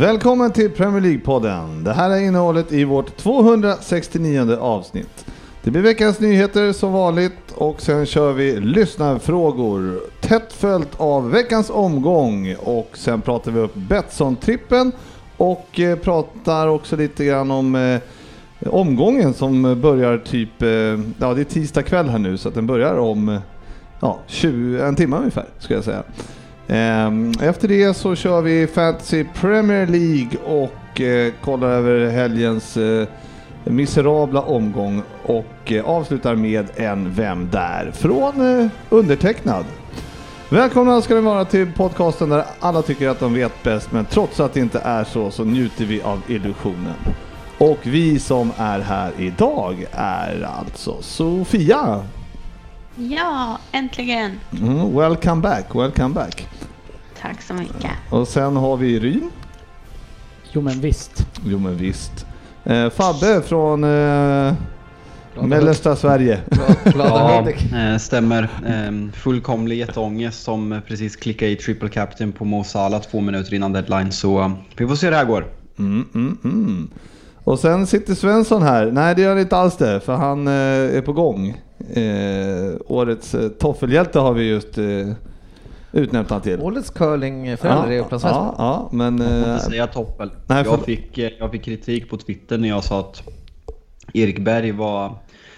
Välkommen till Premier League-podden. Det här är innehållet i vårt 269 avsnitt. Det blir veckans nyheter som vanligt och sen kör vi lyssnarfrågor. Tätt följt av veckans omgång och sen pratar vi upp Betsson-trippen och eh, pratar också lite grann om eh, omgången som börjar typ, eh, ja det är tisdag kväll här nu så att den börjar om eh, ja, 20, en timme ungefär skulle jag säga. Ehm, efter det så kör vi Fantasy Premier League och eh, kollar över helgens eh, miserabla omgång och eh, avslutar med en Vem där? från undertecknad. Välkomna ska ni vara till podcasten där alla tycker att de vet bäst men trots att det inte är så så njuter vi av illusionen. Och vi som är här idag är alltså Sofia. Ja, äntligen. Mm, welcome back, welcome back. Tack så mycket. Och sen har vi Ryn. Jo men visst. Jo men visst. Eh, Fabbe från eh, mellersta Sverige. Ja, eh, stämmer. Eh, Fullkomlig jätteångest som precis klickade i triple captain på Mo Salah två minuter innan deadline. Så eh, vi får se hur det här går. Mm, mm, mm. Och sen sitter Svensson här. Nej det gör han inte alls det, för han eh, är på gång. Eh, årets eh, toffelhjälte har vi just eh, utnämnt han till. Årets curlingförälder är Upplands ja, Väsby. ja, men... Jag får Eh, inte säga toppel. nej, jag, för- fick, eh, jag fick kritik på Twitter när jag sa att Erik Berg var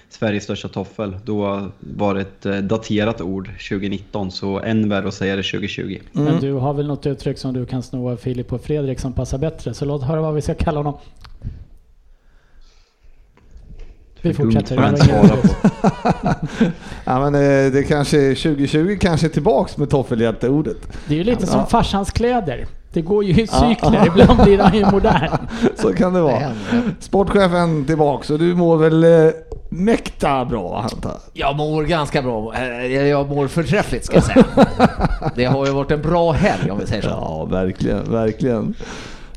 Sveriges största toffel. Då var det ett eh, daterat ord 2019, så än värre att säga det 2020. Mm. Men du har väl något uttryck som du kan sno av Filip och Fredrik som passar bättre. Så låt höra vad vi ska kalla honom. Vi fortsätter. Dumt, på. ja, men eh, det kanske är 2020 kanske är tillbaks med toffelhjälte-ordet. Det är ju lite Ja. som farsans kläder. Det går ju i cykler. Ibland blir han ju modern. Så kan det vara. Sportchefen tillbaks och du mår väl eh, mäkta bra antar jag? Jag mår ganska bra. Eh, Jag mår förträffligt ska jag säga. Det har ju varit en bra helg om vi säger så. Ja, verkligen, verkligen.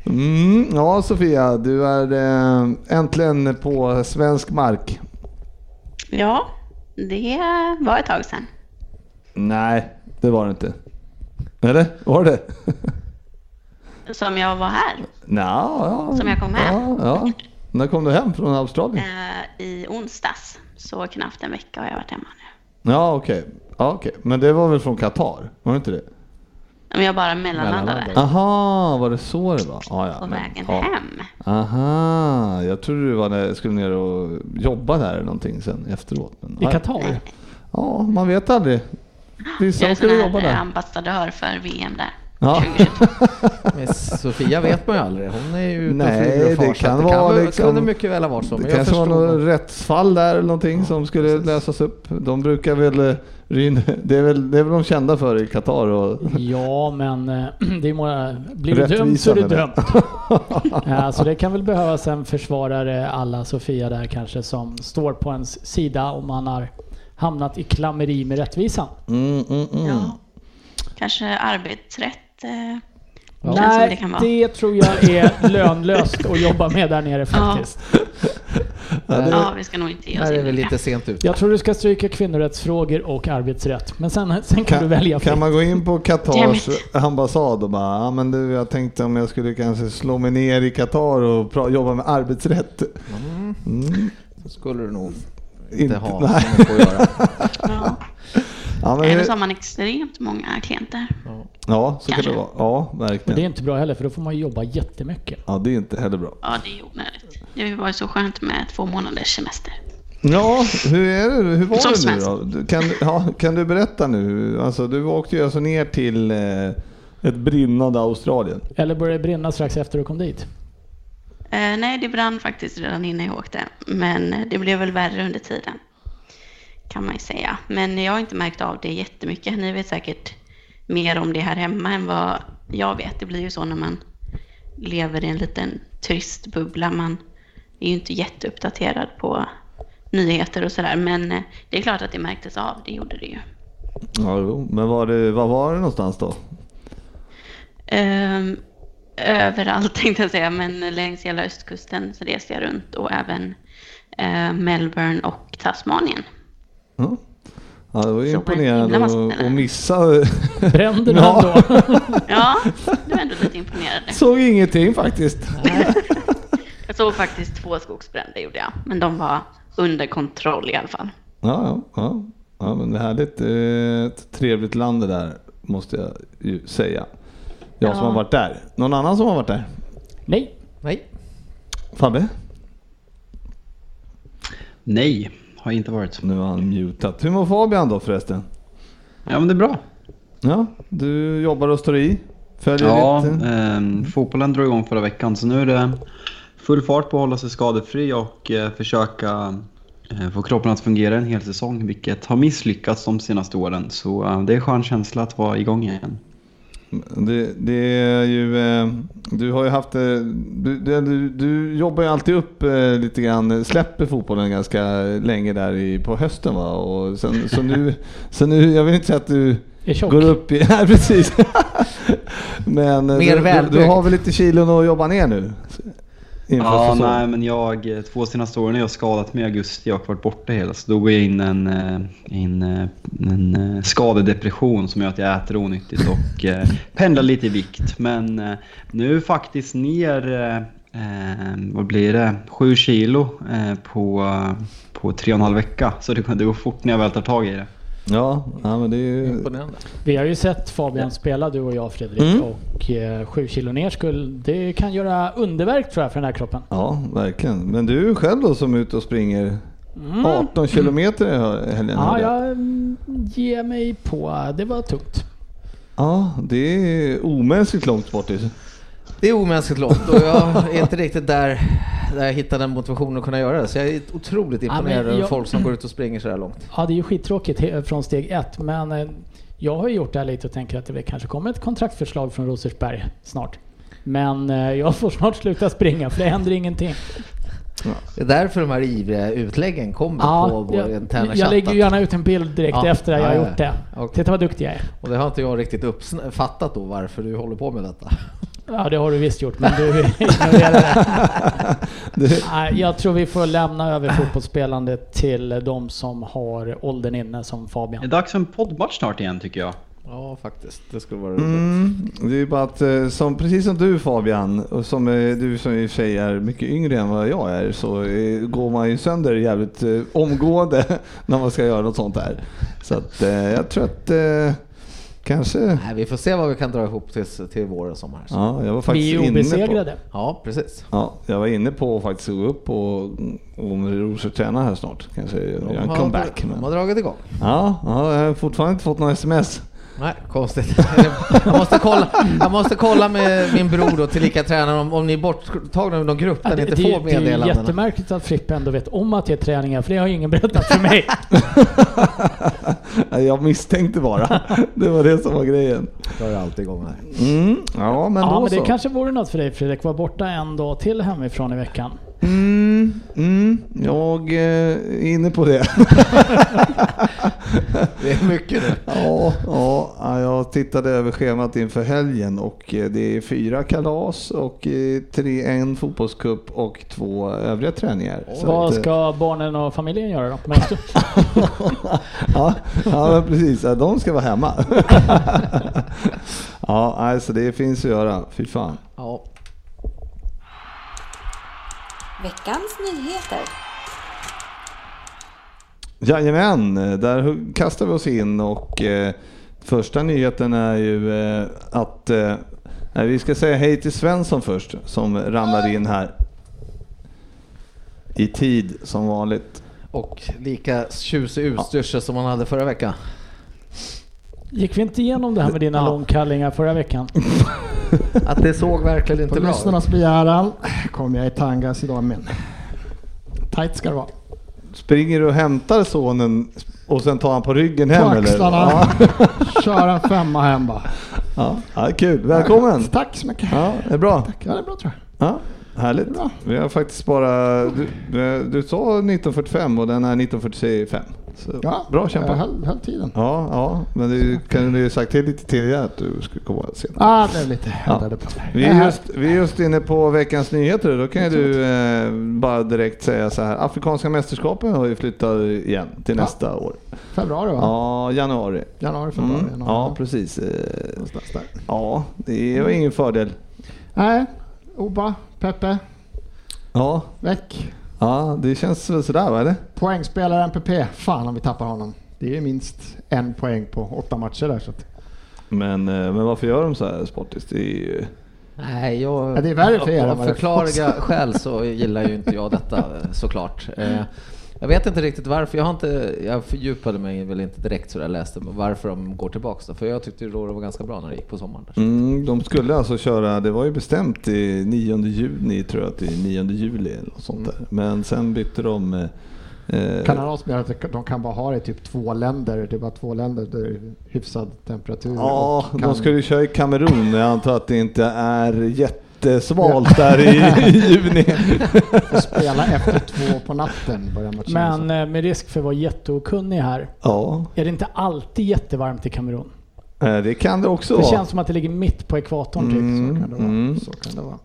Mm, ja, Sofia, du är eh, äntligen på svensk mark. Ja, det var ett tag sedan. Nej, det var det inte. Eller? Var det Som jag var här Nja, ja. Som jag kom hem. Ja, ja. När kom du hem från Australien? eh, i onsdags. Så knappt en vecka har jag varit hemma nu. Ja, okej. Ja, okej. Men det var väl från Qatar? Var det inte det? Men jag bara mellanlandade. Aha, var det så det var? Ja, ja, på men- vägen ja. hem. Aha, jag trodde du var där, skulle ner och jobba där eller någonting sen efteråt. Men, I ja. Qatar. Ja, man vet aldrig. Vissa Jag är sån jobba här där. ambassadör för VM där. Ja. 2022. Men Sofia vet man ju aldrig. Hon är ju Nej, och far, det så kan att vara kan, liksom- kunde mycket väl ha varit så. Det kanske var något rättsfall där eller någonting som skulle precis. läsas upp. De brukar väl, eh, det är väl, det är väl de kända för i Qatar och Ja, men eh, det är många, blir du dömd så är du dömd. Ja, så det kan väl behövas en försvarare alla Sofia där kanske som står på ens sida om man har hamnat i klammeri med rättvisan. Mm, mm, mm. Ja. Kanske arbetsrätt. Eh, känns som Nej, det kan vara. det tror jag är lönlöst att jobba med där nere faktiskt. Ja, det, Ja, vi ska nog inte ge oss in väl i lite det. sent ut. Jag tror du ska stryka kvinnorättsfrågor och arbetsrätt. Men sen, sen kan, du välja kan fritt. man gå in på Qatars ambassad och bara, ja men du jag tänkte om jag skulle kanske slå mig ner i Qatar och pra- jobba med arbetsrätt. Mm. Så skulle du nog inte Inte, ha nej. att göra. Ja. Ja, men, Eller så har man extremt många klienter. ja, så kan Kanske. det vara. Ja, Men det är verkligen. inte bra heller för då får man jobba jättemycket. Ja, det är inte heller bra. Ja, det är onödigt. Det var ju så skönt med två månaders semester. Ja, hur är det? Hur var Som det nu svensk. då? Du- Kan, ja, kan du berätta nu? Alltså, du åkte ju alltså ner till eh, ett brinnande Australien. Eller började det brinna strax efter du kom dit? Eh, nej, det brann faktiskt redan innan jag åkte. Men det blev väl värre under tiden. Kan man ju säga. Men jag har inte märkt av det jättemycket. Ni vet säkert mer om det här hemma än vad jag vet. Det blir ju så när man lever i en liten turistbubbla. Man är ju inte jätteuppdaterad på nyheter och sådär. Men eh, det är klart att det märktes av, det gjorde det ju. Ja. Men var det, var var det någonstans då? Ehm, överallt tänkte jag säga, men längs hela östkusten så reste jag runt och även eh, Melbourne och Tasmanien. Ja, ja det var ju imponerande att- missa. Bränderna Ja. då? Ja, det var ändå lite imponerande. Såg ingenting faktiskt. Jag såg faktiskt två skogsbränder gjorde jag, men de var under kontroll i alla fall. Ja, ja, ja. men det är härligt. eh, Ett trevligt land det där, måste jag ju säga. Jag som Ja. har varit där. Någon annan som har varit där? Nej. Nej. Fabbe? Nej, har inte varit. Nu har han mutat. Hur mår Fabian då förresten? Ja men det är bra. Ja, du jobbar och står i. Följer Ja, lite. ehm, fotbollen drog igång förra veckan så nu är det full fart på att hålla sig skadefri och eh, försöka eh, få kroppen att fungera en hel säsong, vilket har misslyckats de senaste åren. Så eh, det är en skön känsla att vara igång igen. Det, det är ju, eh, du har ju haft, eh, du, du, du jobbar ju alltid upp eh, lite grann, släpper fotbollen ganska länge där i, på hösten va? Och sen, så, nu, så nu, jag vill inte säga att du går upp i, nej precis. Men Mer du, du har väl lite kilon att jobba ner nu? Ja, säsong. nej men jag, två senaste åren har jag skadat mig i augusti och varit borta hela. Så då går jag in en, eh, eh, en eh, skadedepression som gör att jag äter onyttigt och pendlar lite i vikt. Men nu faktiskt ner, eh, vad blir det, sju kilo eh, på, på tre och en halv vecka. Så det, det går fort när jag väl tar tag i det. Ja, ja, men det är ju... Imponerande. Vi har ju sett Fabian spela, du och jag Fredrik. Mm. Och eh, sju kilo ner skulle, det kan göra underverk tror jag för den här kroppen. Ja, verkligen. Men du själv då som är ute och springer 18 kilometer i helgen? Mm. Ja, jag. mm, ger mig på. Det var tungt. ja, det är omänskligt långt bort. Det är omänskligt långt och jag är inte riktigt där, där jag hittade motivationen att kunna göra det. Så jag är otroligt Ja, imponerad över jag- folk som går ut och springer så här långt. Ja, det är ju skittråkigt från steg ett, men eh, jag har ju gjort det här lite och tänker att det kanske kommer ett kontraktförslag från Rosersberg snart. Men eh, jag får snart sluta springa för det händer ingenting. Det är därför de här ivriga utläggen kommer på Ja, vår jag, interna jag chatt. lägger ju gärna ut en bild direkt Ja, efter att jag ja, har ja. gjort det. Titta vad duktig jag är. Och det har inte jag riktigt uppfattat då varför du håller på med detta. Ja, det har du visst gjort, men du ignorerar det. Jag tror vi får lämna över fotbollsspelandet till de som har åldern inne som Det är Fabian. dags för en poddmatch snart igen tycker jag. Ja, faktiskt. Det skulle vara roligt. mm, det är ju bara att, eh, som, precis som du Fabian, och som eh, du som i och för sig är mycket yngre än vad jag är, så eh, går man ju sönder jävligt omgående när man ska göra något sånt här. Så att jag tror att kanske... Nej, vi får se vad vi kan dra ihop till, till vår och sommar. Ja, jag var faktiskt Vi är inne på... obesegrade. Ja, precis. Ja, jag var inne på att faktiskt gå upp och om Rosor tränar här snart. Kanske göra en har- comeback. De har dragit igång. Ja, ja, jag har fortfarande inte fått någon sms. Nej, konstigt. Jag måste kolla, jag måste kolla med min bror och tillika tränaren om, om ni är borttagna ur någon grupp där Ja, ni det, inte det, får det är jättemärkligt att Frippe ändå vet om att det är träningar, för det har ju ingen berättat för mig. jag misstänkte bara. Det var det som var grejen. Jag är alltid igång här. Mm, ja, men ja, då men det så. kanske vore något för dig Fredrik, var borta en dag till hemifrån i veckan. Mm, mm, jag eh, är inne på det. Det är mycket nu. ja, ja, ja, jag tittade över schemat inför helgen och eh, det är fyra kalas och eh, tre, en fotbollscup och två övriga träningar. Så Vad att, ska barnen och familjen göra då? Ja, ja precis. De ska vara hemma. ja, alltså det finns att göra. Fy fan. Ja. Veckans nyheter. Jajamän, där kastar vi oss in och eh, första nyheten är ju eh, att eh, vi ska säga hej till Svensson först som ramlar in här. I tid som vanligt. Och lika tjusig utstyrsel som man hade förra veckan. Gick vi inte igenom det här med dina Ja. långkallingar förra veckan? Att det såg verkligen inte På bra ut. lyssnarnas begäran kommer jag i tangas idag men tight ska det vara. Springer du och hämtar sonen och sen tar han på ryggen På hem eller? axlarna. Ja. Kör en femma hem bara. Ja, ja, kul. Välkommen! Tack så mycket. Ja, det är bra. Tack. Ja, det är bra tror jag. Ja, härligt. Bra. Vi har faktiskt bara... Du, du sa 1945 och den är 1945. Så Ja, bra kämpat. Höll, höll tiden. Ja, ja, men du kunde ju sagt till lite tidigare att du skulle komma senare. Ah, det blev lite Ja. planer. Vi är, just, vi är just inne på veckans nyheter. Då kan ju du eh, bara direkt säga så här. Afrikanska mästerskapen har ju flyttat igen till Ja. nästa år. Februari va? Ja, januari. Januari, februari. Mm, januari. ja, precis. Eh, Någonstans där. Ja, det var ingen fördel. Nej, Oba, Peppe, Ja, väck. Ja det känns väl sådär va, eller? Poängspelare MPP. Fan om vi tappar honom. Det är minst en poäng på åtta matcher där. Så att, Men, eh, men varför gör de så här sportis? Det är ju... Nej, jag, Ja, det är värre för er av förklarliga skäl så gillar ju inte jag detta eh, såklart. Eh, Jag vet inte riktigt varför. Jag, har inte, jag fördjupade mig väl inte direkt så jag läste varför de går tillbaks då. För jag tyckte det var ganska bra när det gick på sommaren. Mm, de skulle alltså köra, det var ju bestämt i 9 juni tror jag, till 9 juli eller något sånt där. Men sen bytte de... eh, Eh, Kanada spelar att de kan bara ha det i typ två länder. Det är bara två länder där det är hyfsad temperatur. Ja, och de kan- ska ju köra i Kamerun. Jag antar att det inte är jättesvalt där i, i juni. får spela efter två på natten. Men eh, med risk för att vara jätteokunnig här. Ja, Är det inte alltid jättevarmt i Kamerun? eh, det kan det också Det vara. känns som att det ligger mitt på ekvatorn typ. Mm. så kan det vara. mm. Så kan det vara.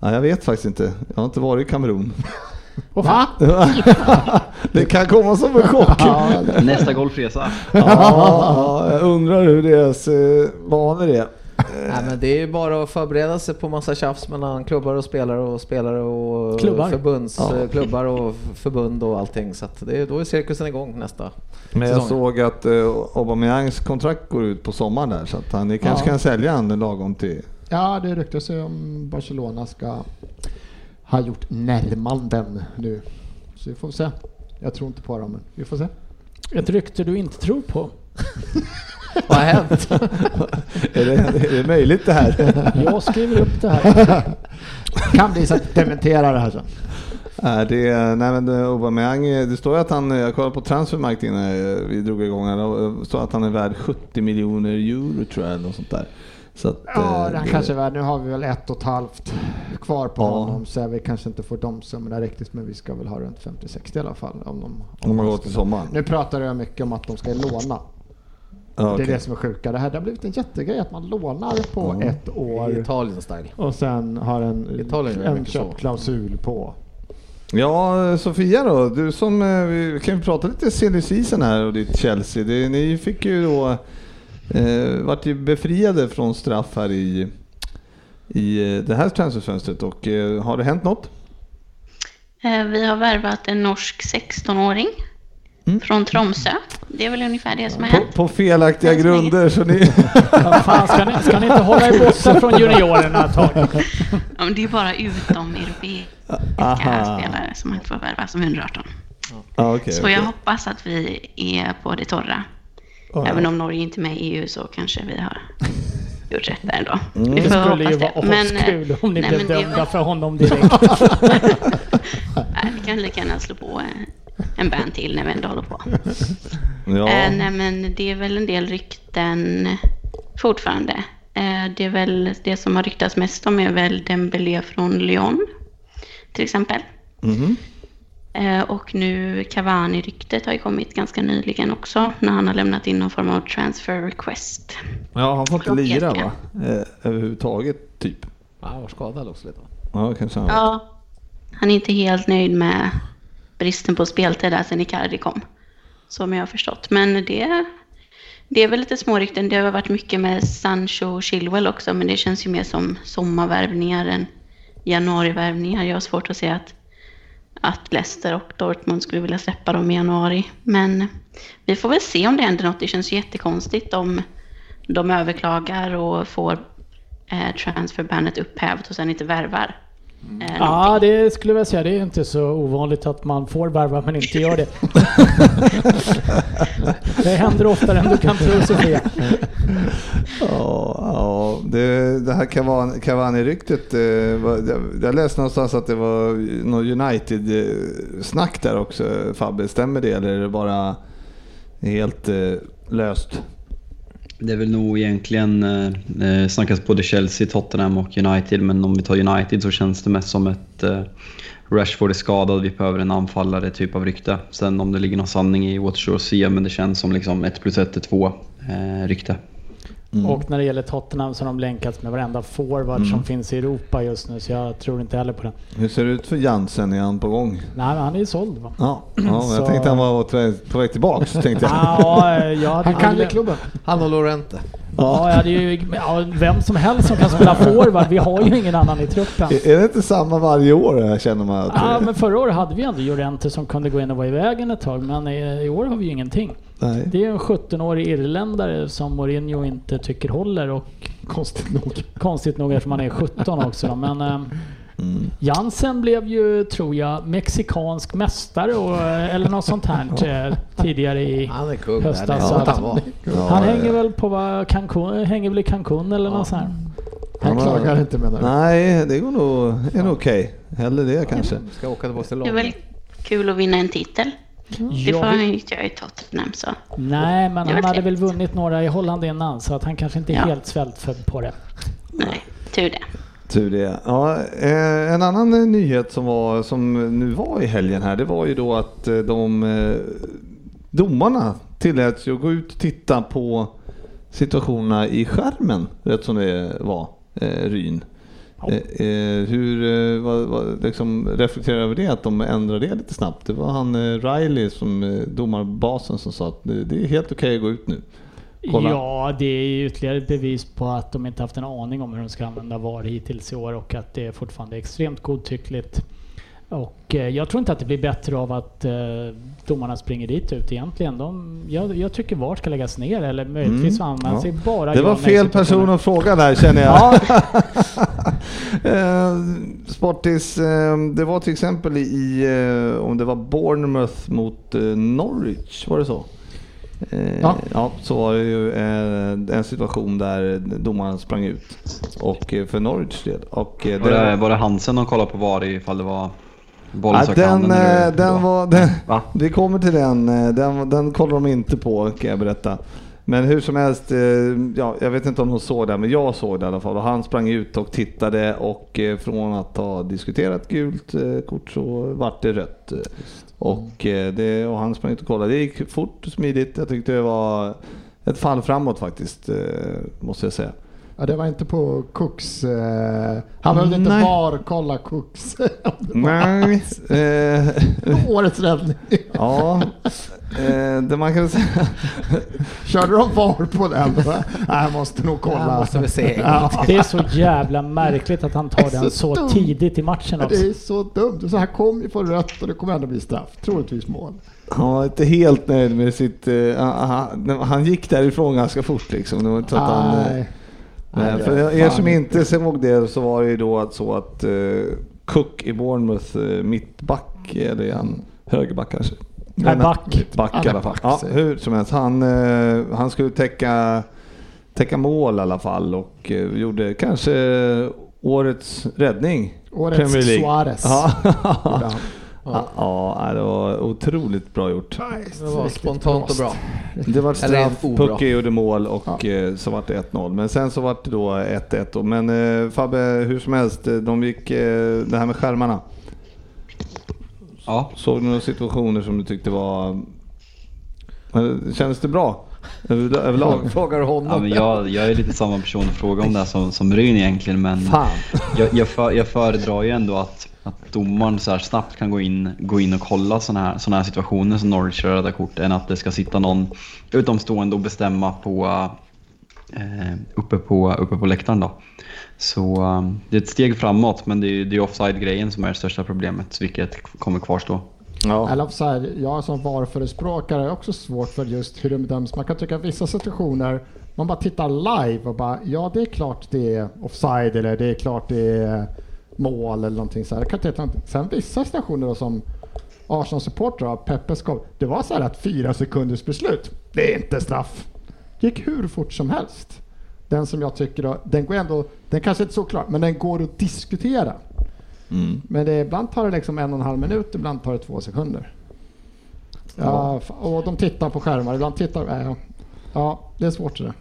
Ja, jag vet faktiskt inte. Jag har inte varit i Kamerun. Och fan, det kan komma som en chock. Nästa golfresa. Ja, jag undrar hur deras eh, vanor är. Nej, men det är ju bara att förbereda sig på massa tjafs mellan klubbar och spelare och spelare och Klubbar. förbunds, Ja. klubbar och förbund och allting. Så att det är, då är cirkusen igång nästa. Men jag Säsongen. såg att eh, Aubameyangs kontrakt går ut på sommaren där så att han ni kanske Ja. kan sälja han lagom till... ja, det ryktas ju om Barcelona ska ha gjort närmanden nu. Så vi får se. Jag tror inte på dem, men vi får se. ett rykte du inte tror på. Vad har hänt? är, det, är det möjligt det här? Jag skriver upp det här. Kan bli så att dementera det här sen. Nej, det, nej men det- Aubameyang, eh, det står ju att han, jag kollade på transfermarkt innan eh, vi drog igång här, det står att han är värd 70 miljoner euro tror jag, eller något sånt där. Så att, Ja, eh, den det- kanske är värd. Nu har vi väl ett och ett halvt kvar på Ja. honom så vi kanske inte får de summorna riktigt men vi ska väl ha runt 50-60 i alla fall. Om de, Om går de till skulle- sommaren. Nu pratar jag mycket om att de ska låna. Ja, Det är det som är sjuka. Det här det har blivit en jättegrej att man lånar på Ja. ett år Italien style. och sen har en, Italien en köpklausul på. Ja, Sofia då, du som, eh, vi kan ju prata lite season här och ditt Chelsea. Det, ni fick ju då, eh, vart ju befriade från straff här i, i eh, det här transferfönstret och eh, har det hänt något? Eh, Vi har värvat en norsk 16-åring Mm. från Tromsö. Det är väl ungefär det som har På, hänt. på felaktiga Än så länge. grunder så ni... Vad fan, ska, ni, ska ni inte hålla er borta från juniorerna ett tag? Ja, men det är bara utomeuropeiska Aha. spelare som man får värva som 118. Ja, okej, Så okej. jag hoppas att vi är på det torra. Ja, ja. Även om Norge inte är med i EU så kanske vi har gjort rätt där ändå. Mm. Det skulle ju vara askul om ni nej, blev men det är dömda väl- för honom direkt. nej, Vi kan lika gärna slå på eh, en band till när vi ändå håller på. Ja. Eh, nej, men det är väl en del rykten fortfarande. Eh, det är väl det som har ryktats mest om är väl Dembélé från Lyon till exempel. Eh, och nu Cavani-ryktet har ju kommit ganska nyligen också när han har lämnat in någon form av transfer request. ja, han får inte lira va? Eh, överhuvudtaget typ. Ja, han var skadad också lite va? Ja, kanske han Ja, han är inte helt nöjd med bristen på speltid där sen Icardi kom. Som jag har förstått. Men det, det är väl lite smårykten. Det har varit mycket med Sancho och Chilwell också. Men det känns ju mer som sommarvärvningar än januarivärvningar. Jag har svårt att se att, att Leicester och Dortmund skulle vilja släppa dem i januari. Men vi får väl se om det händer något. Det känns ju jättekonstigt om de överklagar och får eh, transferbandet upphävt och sen inte värvar. Eh, Ja, det skulle jag säga. Det är inte så ovanligt att man får värva men inte gör det. det händer oftare än du kan tro Sofia. Ja, ja det, det här Cavani- Cavani-ryktet, eh, jag läste någonstans att det var något United-snack där också. Fabbe, stämmer det eller är det bara helt eh, löst? Det är väl nog egentligen, eh, eh, snackas både Chelsea, Tottenham och United, men om vi tar United så känns det mest som ett eh, Rashford är skadad, vi behöver en anfallare typ av rykte. Sen om det ligger någon sanning i återstår att se, men det känns som liksom 1 plus 1 är 2 eh, rykte. Mm. Och när det gäller Tottenham så har de länkats med varenda forward Mm. som finns i Europa just nu så jag tror inte heller på det. Hur ser det ut för Jansen? Är han på gång? Nej men han är ju såld va? Ja, ja men jag Så- tänkte han var på väg- tillbaks. Tänkte jag. Ja, jag hade Han kan ju klubben. Han och Lorente. Ja, jag hade ju, ja, vem som helst som kan spela forward. Vi har ju ingen annan i truppen. Är är det inte samma varje år här, känner man? Att, Ja, men förra året hade vi ändå Llorente som kunde gå in och vara i vägen ett tag, men i, i år har vi ju ingenting. Nej. Det är en 17-årig irländare som Mourinho inte tycker håller och Konstigt nog. konstigt nog eftersom han är 17 också då, men eh, Mm. Jansen blev ju, tror jag, mexikansk mästare och, eh, eller något sånt här eh, tidigare i... Han är kung Höstas han var. Ja, Han ja. hänger väl på Cancun, hänger väl i Cancun eller något sånt här. Han klagar inte menar du? Nej, det går nog, är nog okej. Hellre det kanske. Ska åka till Det är väl kul att vinna en titel. Det Ja, får han inte göra i Tottenham så. Nej, men Det han hade väl vunnit några i Holland innan så att han kanske inte är Ja. helt svältfödd på det. Nej, tur det. Tur det. Ja, eh, en annan eh, nyhet som, var, som nu var i helgen här, det var ju då att eh, de domarna tilläts ju gå ut och titta på situationerna i skärmen, rätt som det var, Ryn. Ja. Eh, eh, hur, eh, vad, vad, liksom reflekterar över det, att de ändrade det lite snabbt? Det var han Riley, som domarbasen, som sa att det, är helt okej att gå ut nu. Kolla. Ja, det är ytterligare ett bevis på att de inte haft en aning om hur de ska använda VAR hittills i år och att det är fortfarande extremt godtyckligt. Och eh, jag tror inte att det blir bättre av att eh, domarna springer dit ut egentligen. De, jag, jag tycker VAR ska läggas ner eller möjligtvis Mm, användas ja. bara Det var fel person att fråga där känner jag. Ja, Eh, Sportis, eh, det var till exempel i, om det var Bournemouth mot Norwich, var det så? Ja. ja, så var det ju en situation där domaren sprang ut. Och för Norwich del. Och, eh, Var det, var det Hansen de kollade på VAR ifall det var bollen Ja, den, eh, den var, den, Va? vi kommer till den, eh, den, den kollar de inte på kan jag berätta. Men hur som helst, eh, ja, jag vet inte om de såg det, men jag såg det i alla fall. Och han sprang ut och tittade och från att ha diskuterat gult kort så vart det rött. Och, det, och han sprang ut och kollade. Det gick fort och smidigt. Jag tyckte det var ett fall framåt faktiskt, måste jag säga. Ja, det var inte på Cooks. Eh, han behövde inte var kolla Cooks. Nej. Eh, Årets räddning. ja, eh, det man kan säga. Körde de var på den? Nej, jag måste nog kolla. Ja, måste vi se Ja, det är så jävla märkligt att han tar den så så dumt. tidigt i matchen också. det är så dumt. Så här kommer ju få rött och det kommer ändå bli straff. Troligtvis mål. Han var inte helt nöjd med sitt... eh, han, han, han gick därifrån ganska fort liksom. Det var inte så att han, Nej. nej, för er som inte. såg det så var det ju då att så att eh, Cook i Bournemouth, eh, mittback, eller han högerback kanske? Nej, Men- back. Back i alla fall. Ja, hur som helst. Han, eh, han skulle täcka, täcka mål i alla fall och eh, gjorde kanske årets räddning. Årets. Suarez. Ja. Ja, ja, det var otroligt bra gjort. Det var spontant och bra. Det var straff. Pucke gjorde mål och Ja. eh, så var det 1-0. Men sen så var det då 1-1. då. Men eh, Fabbe, hur som helst, eh, de gick, eh, det här med skärmarna. Ja, Såg du några situationer som du tyckte var... Kändes det bra? Över, överlag? Frågar honom. ja men jag, jag är lite samma person att fråga om det här som, som Ryn egentligen men Fan! jag, jag, för, jag föredrar ju ändå att, att domaren så här snabbt kan gå in, gå in och kolla sådana här, såna här situationer som Norwich gör röda kort än att det ska sitta någon utomstående och bestämma på, eh, uppe, på, uppe på läktaren. Då. Så eh, det är ett steg framåt men det är, det är offside-grejen som är det största problemet vilket kommer kvarstå. Ja. Eller så här, jag som VAR-förespråkare är också svårt för just hur det bedöms. Man kan tycka att vissa situationer, man bara tittar live och bara ja det är klart det är offside eller det är klart det är mål eller någonting så här. Jag kan titta, sen vissa situationer då som Arsenal-supportrar, Peppes kom, det var så här att fyra sekunders beslut, det är inte straff. gick hur fort som helst. Den som jag tycker, då, den går ändå, den kanske inte är så klar, men den går att diskutera. Mm. Men det, ibland tar det liksom en och en halv minut, ibland tar det två sekunder. Ja, och de tittar på skärmar, ibland tittar... Äh, ja, det är svårt det.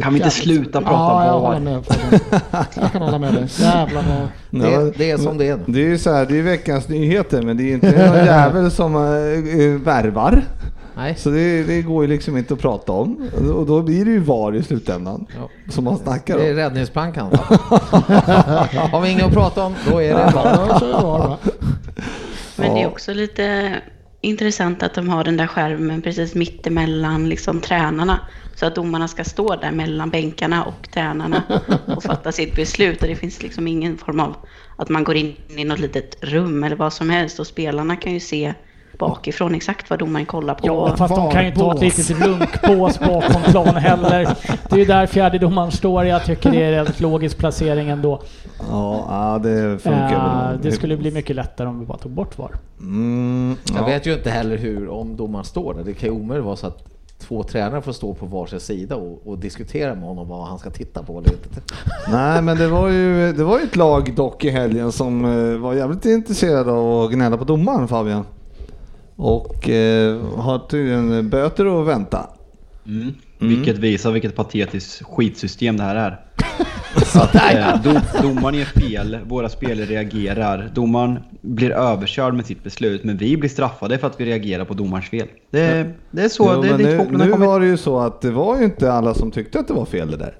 Kan vi inte sluta prata ja, jag VAR? håller med Fabian. Jag kan hålla med dig. Jävlar. Det, det är som det är. Det är ju så här, det är veckans nyheter men det är inte någon jävel som äh, värvar. Nej. Så det, det går ju liksom inte att prata om. Och då blir det ju VAR i slutändan. Ja. Som man snackar Det är om. räddningsplankan. Har vi inget att prata om, då är det VAR, va? Men det är också lite intressant att de har den där skärmen precis mittemellan liksom, tränarna. Så att domarna ska stå där mellan bänkarna och tränarna och fatta sitt beslut. Och det finns liksom ingen form av att man går in i något litet rum eller vad som helst. Och spelarna kan ju se bakifrån exakt vad domaren kollar på. Ja, fast de kan ju inte ha ett litet runkbås bakom plan heller. Det är ju där fjärdedomaren står. Jag tycker det är en logisk placering ändå. Ja, ja, det funkar väl. det skulle bli mycket lättare om vi bara tog bort VAR. Mm, Jag ja. vet ju inte heller hur, om domaren står där. Det kan ju omöjligt vara så att två tränare får stå på varsin sida och, och diskutera med honom vad han ska titta på eller inte. Nej men det var, ju, det var ju ett lag dock i helgen som eh, var jävligt intresserade av att gnälla på domaren Fabian. Och eh, har tydligen böter att vänta. Mm. Vilket visar vilket patetiskt skitsystem det här är. Att, eh, dom, domaren gör fel, våra spelare reagerar, domaren blir överkörd med sitt beslut, men vi blir straffade för att vi reagerar på domarens fel. Det, det är så, Jo, det dit nu, nu var det ju så att det var ju inte alla som tyckte att det var fel det där.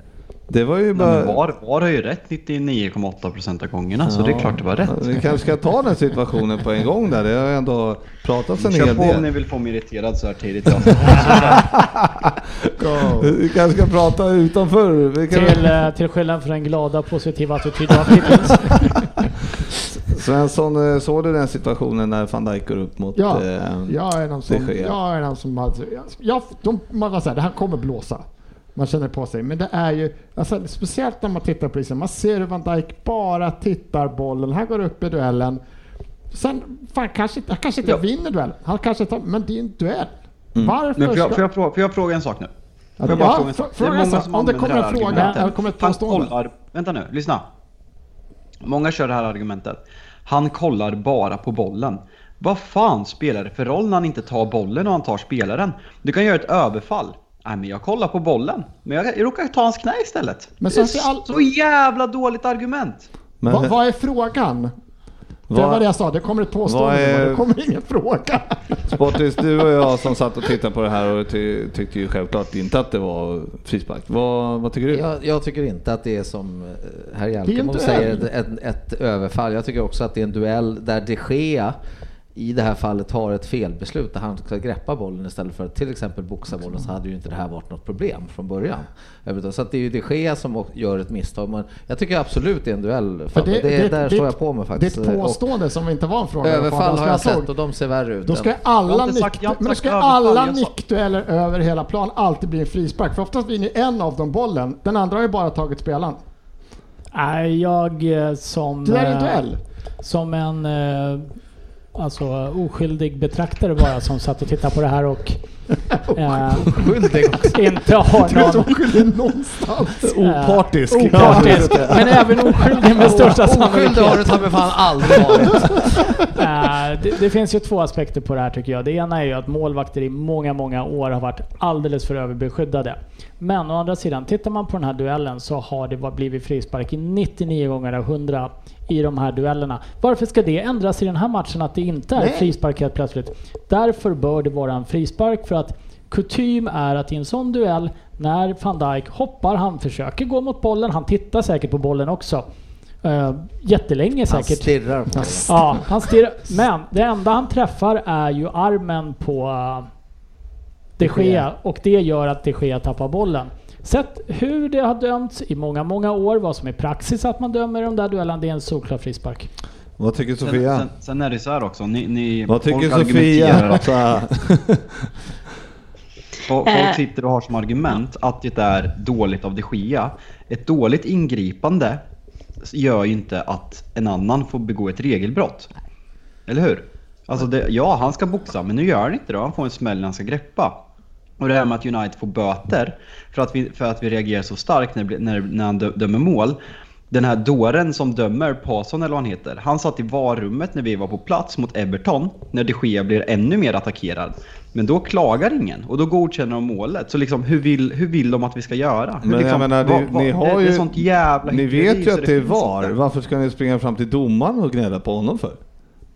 Det var ju Nej, bara... men VAR, VAR har ju rätt 99,8% av gångerna, så det är klart det var rätt. Vi kanske ska ta den situationen på en gång där. Det har ju ändå pratats en Kör hel på om ni del. vill få mig irriterad så här tidigt. Ja. Vi kanske ska prata utanför. Vi kan... Till, eh, till skillnad från den glada positiva attityden hittills. Svensson, eh, såg du den situationen när van Dijk går upp mot... Ja, eh, jag är någon som... Jag är någon som... Alltså, jag, de, man var så här, det här kommer blåsa. Man känner på sig. Men det är ju, alltså, speciellt när man tittar på isen, man ser hur Van Dijk bara tittar bollen. Han går upp i duellen. Sen, fan, kanske, inte- han kanske inte Ja. vinner duellen. Han kanske tar, men det är ju en duell. Mm. Varför Men får jag, ska- får, jag fråga, får jag fråga en sak nu? Får jag Ja, bara fråga en sak? fråga en sak. Om det kommer en fråga eller kommer ett påstående. vänta nu, lyssna. Många kör det här argumentet. Han kollar bara på bollen. Vad fan spelar det för roll när han inte tar bollen och han tar spelaren? Du kan göra ett överfall. Nej men jag kollar på bollen. Men jag, jag råkar ta hans knä istället. Men det är så det all- så jävla dåligt argument. Men, vad, vad är frågan? Det Vad- var det jag sa, det kommer ett påstående, är- det kommer ingen fråga. Sportis, du och jag som satt och tittade på det här och ty tyckte ju självklart inte att det var frispark. Vad, vad tycker du? Jag, jag tycker inte att det är som eh, herr Det är Jalkemo säger, ett, ett, ett överfall. Jag tycker också att det är en duell där de Gea i det här fallet har ett felbeslut där han ska greppa bollen istället för att till exempel boxa bollen så hade ju inte det här varit något problem från början. Så att det är ju de Gea som gör ett misstag. Men jag tycker absolut det är en duell. För Det, det, där står jag på mig Det faktiskt. är ett påstående som inte var en fråga. Och överfall har jag sett och de ser värre ut. Då ska alla, nick, men då ska alla nickdueller över hela plan alltid bli en frispark. För oftast vinner en av dem bollen. Den andra har ju bara tagit spelaren. Nej, jag eh, som... Det där är en eh, duell. Som en eh, alltså, oskyldig betraktare bara som satt och tittade på det här och eh, Skyldig också. inte har Du är någon... oskyldig någonstans. Opartisk. Eh, opartisk, men även oskyldig med största Oskyldig har du sannolikhet. ta mig fan aldrig varit. Eh, det, det finns ju två aspekter på det här tycker jag. Det ena är ju att målvakter i många, många år har varit alldeles för överbeskyddade. Men å andra sidan, tittar man på den här duellen så har det blivit frispark i 99 gånger av 100 i de här duellerna. Varför ska det ändras i den här matchen att det inte är Nej. frispark helt plötsligt? Därför bör det vara en frispark för att kutym är att i en sån duell när van Dijk hoppar, han försöker gå mot bollen, han tittar säkert på bollen också. Uh, jättelänge Han säkert. stirrar på den. Ja, han stirrar. Men det enda han träffar är ju armen på uh, de Gea och det gör att de Gea tappar bollen. Sett hur det har dömts i många, många år, vad som är praxis att man dömer i de där duellerna, det är en solklar frispark. Vad tycker Sen, Sofia? sen, sen är det så här också. Ni, ni, vad tycker Sofia? Folk Eh. folk sitter och har som argument att det är dåligt av de Gia. Ett dåligt ingripande gör ju inte att en annan får begå ett regelbrott. Eller hur? Alltså det, ja, han ska boxa, men nu gör han inte det. Han får en smäll när han ska greppa. Och det här med att United får böter för att vi, för att vi reagerar så starkt när, när, när han dö, dömer mål. Den här dåren som dömer, Pason eller vad han heter, han satt i varummet när vi var på plats mot Everton, när de Gea blir ännu mer attackerad. Men då klagar ingen och då godkänner de målet. Så liksom, hur, vill, hur vill de att vi ska göra? Hur Men liksom, menar, det, ni har det, ju... det är sånt jävla Ni vet ju att det är VAR. Varför ska ni springa fram till domaren och gnälla på honom för?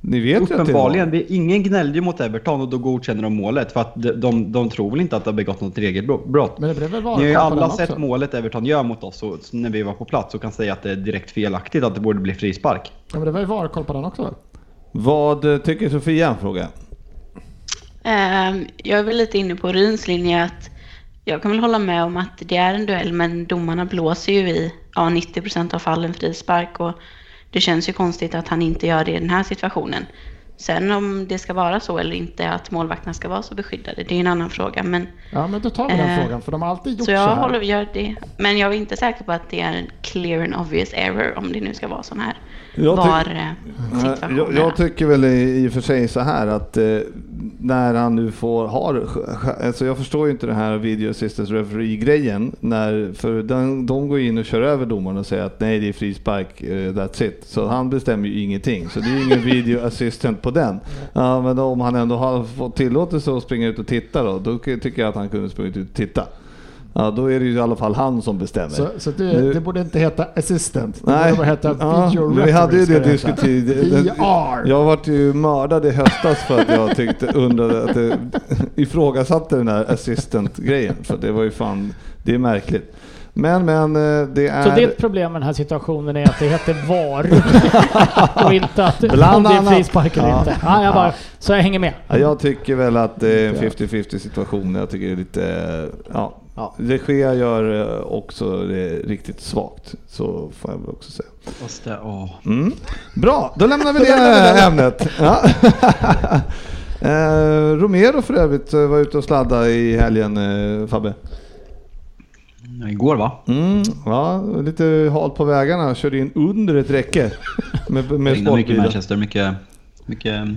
Ni vet det Uppenbarligen, det, ingen gnällde ju mot Everton och då godkänner de målet för att de, de, de tror väl inte att det har begått något regelbrott. Men det blev väl Ni har ju alla sett också? målet Everton gör mot oss och, när vi var på plats och kan säga att det är direkt felaktigt att det borde bli frispark. Ja, men det var ju VAR-koll på den också väl? Vad eh, tycker Sofia? Fråga. Ehm, Jag är väl lite inne på Ryns linje att jag kan väl hålla med om att det är en duell men domarna blåser ju i ja, 90% av fallen frispark och det känns ju konstigt att han inte gör det i den här situationen. Sen om det ska vara så eller inte att målvakterna ska vara så beskyddade, det är en annan fråga. Men, Ja, men då tar vi den Eh, frågan för de har alltid gjort så så, jag här. håller gör det. Men jag är inte säker på att det är en clear and obvious error om det nu ska vara sån här Jag ty- VAR-situationer. Jag, jag tycker väl i och för sig så här att eh, när han nu får har, alltså jag förstår ju inte den här video assistance referee-grejen. När, för den, de går in och kör över domaren och säger att nej det är frispark, eh, that's it. Så han bestämmer ju ingenting. Så det är ju ingen video assistant på den. Ja, men om han ändå har fått tillåtelse att springa ut och titta då, då tycker jag att han kunde springa ut och titta. Ja, då är det ju i alla fall han som bestämmer. Så, så det, Nu- det borde inte heta assistant. Det Nej, borde bara heta ja, video vi hade ju det diskuterat. Jag varit ju mördad i höstas för att jag tyckte, undrade att det ifrågasatte den här assistant-grejen. För det var ju fan, det är märkligt. Men men eh, det är... Så ditt problem med den här situationen är att det heter VAR och inte att Bland om det är frispark eller Ja. inte. Ja, jag bara, så jag hänger med. Ja, jag tycker väl att det är en 50-50 situation. Jag tycker det är lite... eh, Ja. Ja. De Gea gör eh, också det riktigt svagt. Så får jag väl också säga. Det, åh. Mm. Bra, då lämnar vi det ämnet. Ja. eh, Romero för övrigt eh, var ute och sladda i helgen, eh, Fabbe. Igår va? Mm, ja, lite halt på vägarna. Körde in under ett räcke med, med regnar mycket sportbilen. Manchester, mycket, mycket,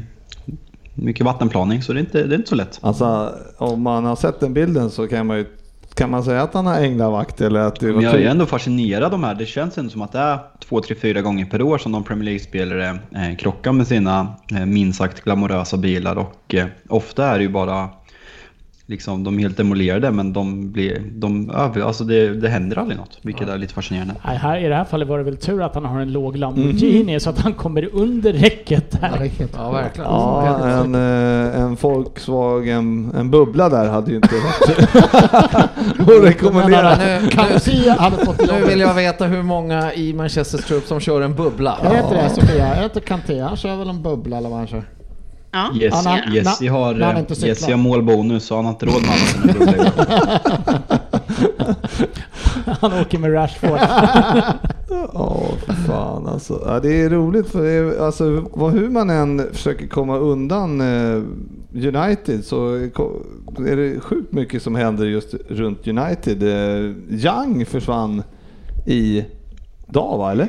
mycket vattenplaning så det är, inte, det är inte så lätt. Alltså, om man har sett den bilden så kan man ju kan man säga att han har änglavakt eller att det var jag är tur? ändå fascinerad av de här. Det känns ändå som att det är två, tre, fyra gånger per år som de Premier League-spelare eh, krockar med sina eh, minst sagt glamorösa bilar och eh, ofta är det ju bara liksom, de är helt demolerade men de blir, de över, alltså det, det händer aldrig något, vilket är lite fascinerande. Nej, här, I det här fallet var det väl tur att han har en låg Lamborghini så att han kommer under räcket Ja, där. Ja, verkligen. Ja, en, eh, en Volkswagen, en bubbla där hade ju inte varit att rekommendera. Nu, fått nu vill jag veta hur många i Manchesters trupp som kör en bubbla. Det inte det Sofia? Det inte Kanté? Han kör väl en bubbla eller vad han kör? Ja, Jesse, Han har- Jesse, har, eh. Jesse har målbonus så han har inte råd med alla sina. Han åker med Rashford. Ja, för fan alltså. Ja, det är roligt för det är, alltså, vad, hur man än försöker komma undan eh, United så är det sjukt mycket som händer just runt United. Eh, Young försvann i dag va, eller?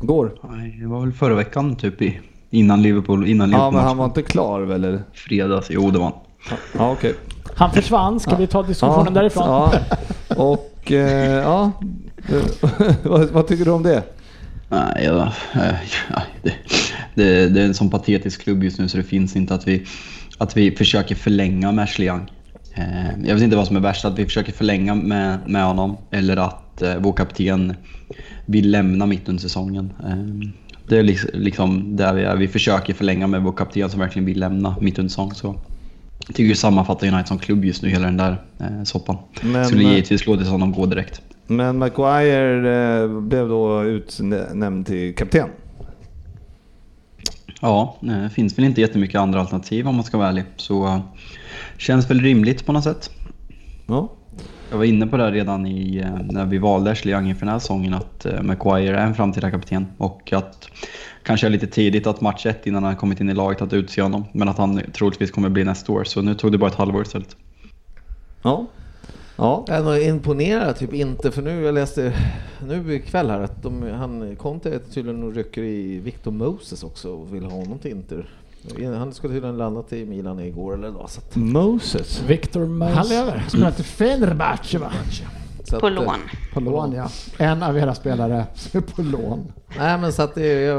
Går. Nej, det var väl förra veckan typ i, innan Liverpool, innan Ja, Liverpool men han var inte klar väl eller? fredags. Jo, det var han. Ja, okej. Han försvann, ska vi ta diskussionen ja, därifrån? Ja. Och eh, ja, vad, vad tycker du om det? Nej, jag, eh, ja, det, det, det är en sån patetisk klubb just nu så det finns inte att vi, att vi försöker förlänga med Ashley Young. Eh, Jag vet inte vad som är värst, att vi försöker förlänga med, med honom eller att eh, vår kapten vill lämna mitt under säsongen. Eh, Det är liksom, där vi är. Vi försöker förlänga med vår kapten som verkligen vill lämna mitt under säsong. Så jag tycker det sammanfattar United som klubb just nu, hela den där eh, soppan. Men- Skulle givetvis låta honom gå direkt. Men Maguire eh, blev då utnämnd till kapten. Ja, det finns väl inte jättemycket andra alternativ om man ska vara ärlig. Så eh, känns väl rimligt på något sätt. Ja. Jag var inne på det redan i, eh, när vi valde Ashley Young inför den här säsongen att eh, Maguire är en framtida kapten och att kanske är lite tidigt att match ett innan han kommit in i laget att utse honom. Men att han troligtvis kommer bli nästa år. Så nu tog det bara ett halvår istället. Ja. Ja. Jag är imponerad, typ inte, för nu jag läste nu ikväll här att de, han, Conte tydligen och rycker i Victor Moses också och vill ha honom till Inter. Han skulle tydligen landat i Milan igår eller idag. Så att, Moses. Victor Han Moses. lever. Spelar till Fenerbahce va? Så På att, eh, lån. På lån ja. En av era spelare som är på lån. Nej men så att det är,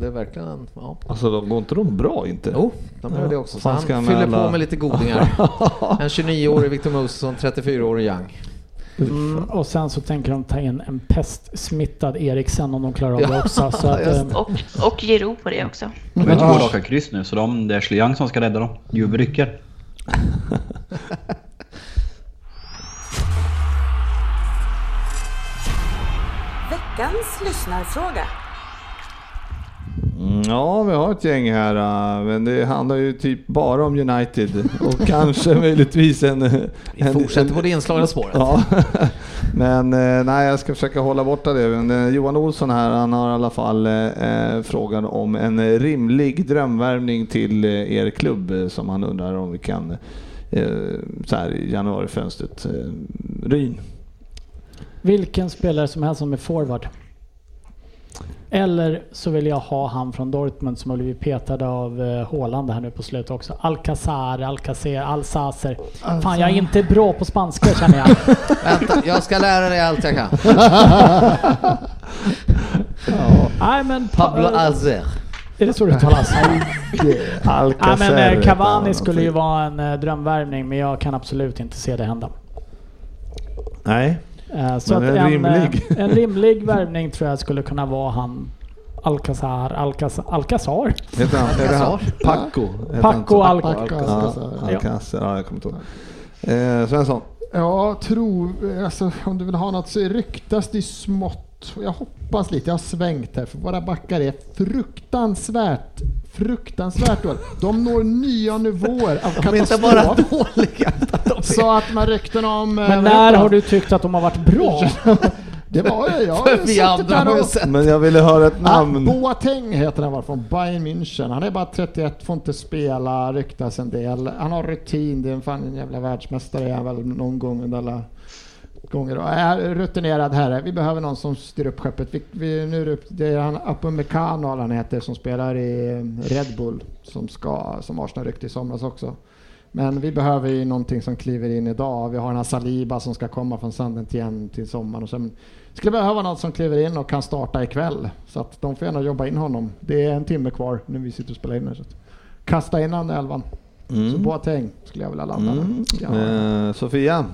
det är verkligen en, ja. Alltså de går inte de bra inte? Jo, de gör det också. Så han han fyller alla- på med lite godingar. En 29-årig Victor Moses och en 34-årig Young. Mm, och sen så tänker de ta in en pestsmittad Eriksen om de klarar av det också. Så att, eh, Och, och Giroud på det också. De har två raka kryss nu, så de, det är Young som ska rädda dem. Juve rycker. Veckans lyssnarfråga. Mm, Ja, vi har ett gäng här, äh, men det handlar ju typ bara om United och kanske möjligtvis en... Vi en fortsätter på det inslagna spåret. Ja, men eh, nej, jag ska försöka hålla borta det. Men eh, Johan Olsson här, han har i alla fall eh, frågan om en rimlig drömvärvning till er klubb som han undrar om vi kan eh, så här i januarifönstret. Eh, Ryn. vilken spelare som helst som är forward. Eller så vill jag ha han från Dortmund som har blivit petad av eh, Haaland här nu på slutet också. Alcazar, Alcacer, Alsacer. Fan jag är inte bra på spanska känner jag. Vänta, jag ska lära dig allt jag kan. Nej men... Pablo Pa- Azer. är det så det uttalas? Nej men eh, Cavani skulle ju alltså. vara en eh, drömvärvning men jag kan absolut inte se det hända. Nej. Eh, Så Men att en rimlig. eh, en rimlig värvning tror jag skulle kunna vara han Alcazar, Alcazar, Alcazar? Heter han, är det han? Paco. Paco så? Al- Paco Ja, Alcacer. Alcacer. Ja, jag kommer inte ihåg. Eh, Svensson. Ja, tro, alltså, om du vill ha något så ryktas det smått. Jag hoppas lite, jag har svängt här för våra backar är fruktansvärt, fruktansvärt dåliga. De når nya nivåer av De är inte bara katastrof. dåliga. Så att man rykten om... eh, Men när har du tyckt att de har varit bra? Det var ju, jag har vi andra har ju och... sett. Men jag ville höra ett Ah, namn. Boateng heter han var från Bayern München. Han är bara 31, får inte spela, ryktas en del. Han har rutin, det är en fan en jävla världsmästare är han väl någon gång under alla gånger. Och är rutinerad herre. Vi behöver någon som styr upp skeppet. Vi, vi, nu det, är han Upamecano han heter som spelar i Red Bull som, ska, som Arsenal ryckte i somras också. Men vi behöver ju någonting som kliver in idag. Vi har den här Saliba som ska komma från Sanden till, till sommaren. Och sen skulle behöva någon som kliver in och kan starta ikväll. Så att de får gärna jobba in honom. Det är en timme kvar när vi sitter och spelar in här. Så kasta in honom i elvan. Så Mm. Boateng skulle jag vilja landa Mm. Ja. Eh, Sofia.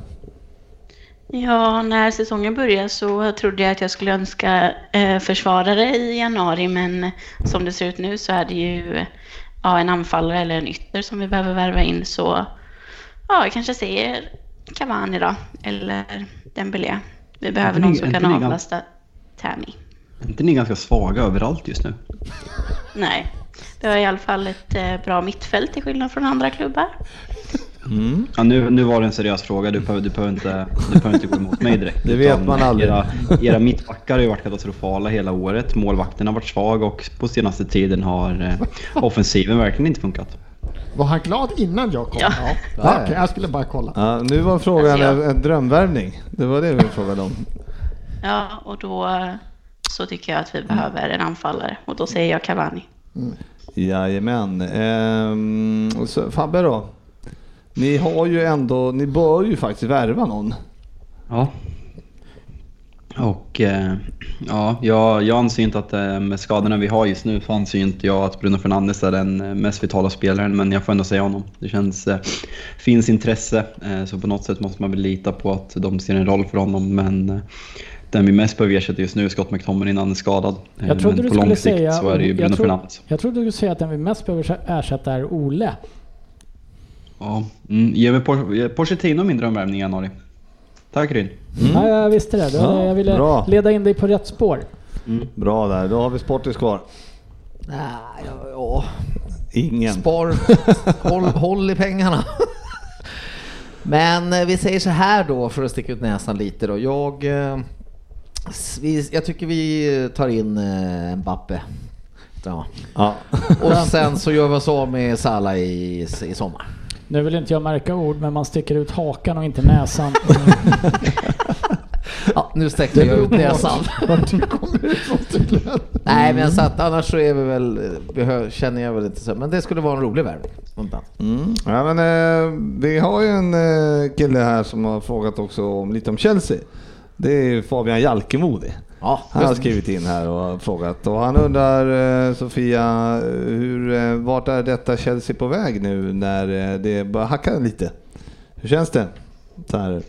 Ja, när säsongen började så trodde jag att jag skulle önska eh, försvarare i januari, men som det ser ut nu så är det ju ja, en anfallare eller en ytter som vi behöver värva in. Så ja, jag kanske säger Cavani då, eller Dembélé. Vi behöver någon som kan avlasta Tammy. Är inte ni ganska svaga överallt just nu? Nej, vi har i alla fall ett eh, bra mittfält till skillnad från andra klubbar. Ja, nu, nu var det en seriös fråga, du behöver, du behöver, inte, du behöver inte gå emot mig direkt. Det vet man aldrig. Era, era mittbackar har ju varit katastrofala hela året, målvakten har varit svag och på senaste tiden har eh, offensiven verkligen inte funkat. Var han glad innan jag kom? Ja. Ja. Okej, jag skulle bara kolla. Ja, nu var frågan Alltså, jag- en, en drömvärvning. Det var det vi frågade om. Ja, och då eh, så tycker jag att vi behöver en anfallare och då säger jag Cavani. Jajamän. Ehm, så Fabbe då? Ni har ju ändå, ni bör ju faktiskt värva någon. Ja. Och eh, ja, jag, jag anser inte att eh, med skadorna vi har just nu så anser inte jag att Bruno Fernandes är den eh, mest vitala spelaren. Men jag får ändå säga honom. Det känns, eh, finns intresse så på något sätt måste man väl lita på att de ser en roll för honom. Men den vi mest behöver ersätta just nu är Scott McTominay innan han är skadad. Jag trodde men du på skulle lång sikt säga... så är det ju Bruno jag, tro, Fernandes. jag trodde du skulle säga att den vi mest behöver ersätta är Ole. Ja, mm, ge mig Por- Pochettino min drömvärvning i januari. Tack Ryn. Ja, jag visste det. det var Ja, jag ville bra. leda in dig på rätt spår. Bra där, då har vi Sportis kvar. Nej, ja, ja. Ingen. Spar, håll, håll i pengarna. Men eh, vi säger så här då för att sticka ut näsan lite då. Jag, eh, jag tycker vi tar in eh, Mbappe. Ja. Ja. Och sen så gör vi oss av med Salah i, i sommar. Nu vill inte jag märka ord, men man sticker ut hakan och inte näsan. Ja, nu sträckte jag ut näsan. Nej, men så att annars så är vi väl, känner jag väl inte så. Men det skulle vara en rolig värvning. Mm. Ja, men, eh, vi har ju en eh, kille här som har frågat också om, lite om Chelsea. Det är Fabian Jalkemodi. Ja, Han har skrivit in här och frågat och han undrar eh, Sofia, hur, eh, vart är detta Chelsea på väg nu när eh, det börjar hacka lite? Hur känns det? Så här.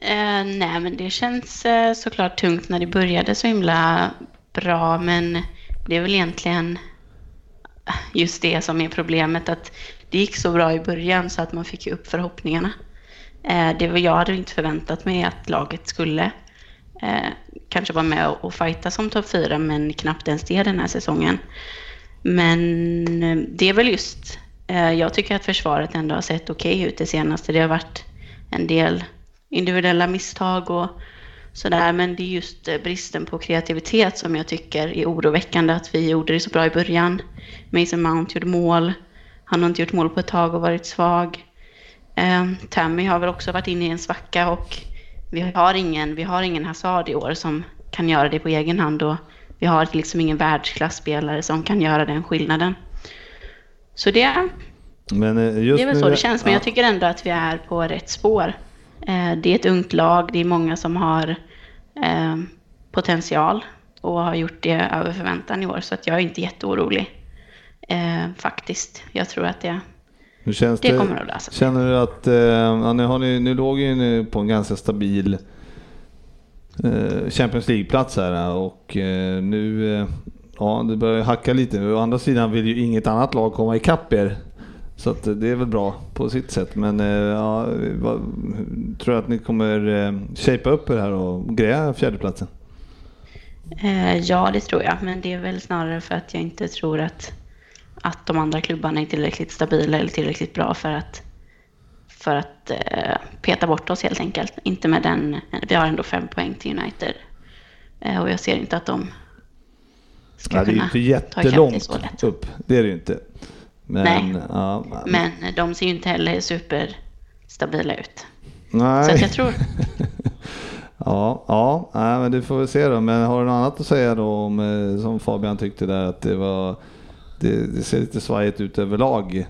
Eh, nej, men det känns eh, såklart tungt när det började så himla bra, men det är väl egentligen just det som är problemet, att det gick så bra i början så att man fick upp förhoppningarna. Eh, det var, jag hade inte förväntat mig att laget skulle eh, kanske vara med och, och fighta som topp fyra, men knappt ens det den här säsongen. Men eh, det är väl just, eh, jag tycker att försvaret ändå har sett okej ut det senaste. Det har varit en del individuella misstag och sådär, men det är just eh, bristen på kreativitet som jag tycker är oroväckande att vi gjorde det så bra i början. Mason Mount gjorde mål, han har inte gjort mål på ett tag och varit svag. Eh, Tammy har väl också varit inne i en svacka och vi har ingen, vi har ingen Hazard i år som kan göra det på egen hand och vi har liksom ingen världsklasspelare som kan göra den skillnaden. Så det, Men eh, det är väl så det känns, men ja. jag tycker ändå att vi är på rätt spår. Eh, Det är ett ungt lag, det är många som har eh, potential och har gjort det över förväntan i år, så att jag är inte jätteorolig. Faktiskt. Jag tror att det, Hur känns det det? kommer att lösa. Känner du att, eh, ja, nu, har ni, nu låg ju ni på en ganska stabil eh, Champions League-plats här och eh, nu, ja det börjar hacka lite. Å andra sidan vill ju inget annat lag komma ikapp er. Så det är väl bra på sitt sätt. Men ja, vad, tror du att ni kommer shapea upp er här och greja fjärdeplatsen? Ja, det tror jag, men det är väl snarare för att jag inte tror att, att de andra klubbarna är tillräckligt stabila eller tillräckligt bra för att, för att eh, peta bort oss helt enkelt. Inte med den, vi har ändå fem poäng till United eh, och jag ser inte att de ska är ju kunna inte ta ikapp det jättelångt så lätt. upp. Det är det ju inte. Men, Nej. Ja, Men de ser ju inte heller superstabila ut. nej. Så jag tror, Ja, ja nej, men du får väl se då. Men har du något annat att säga då om, eh, som Fabian tyckte där, att det var, det, det ser lite svajigt ut överlag.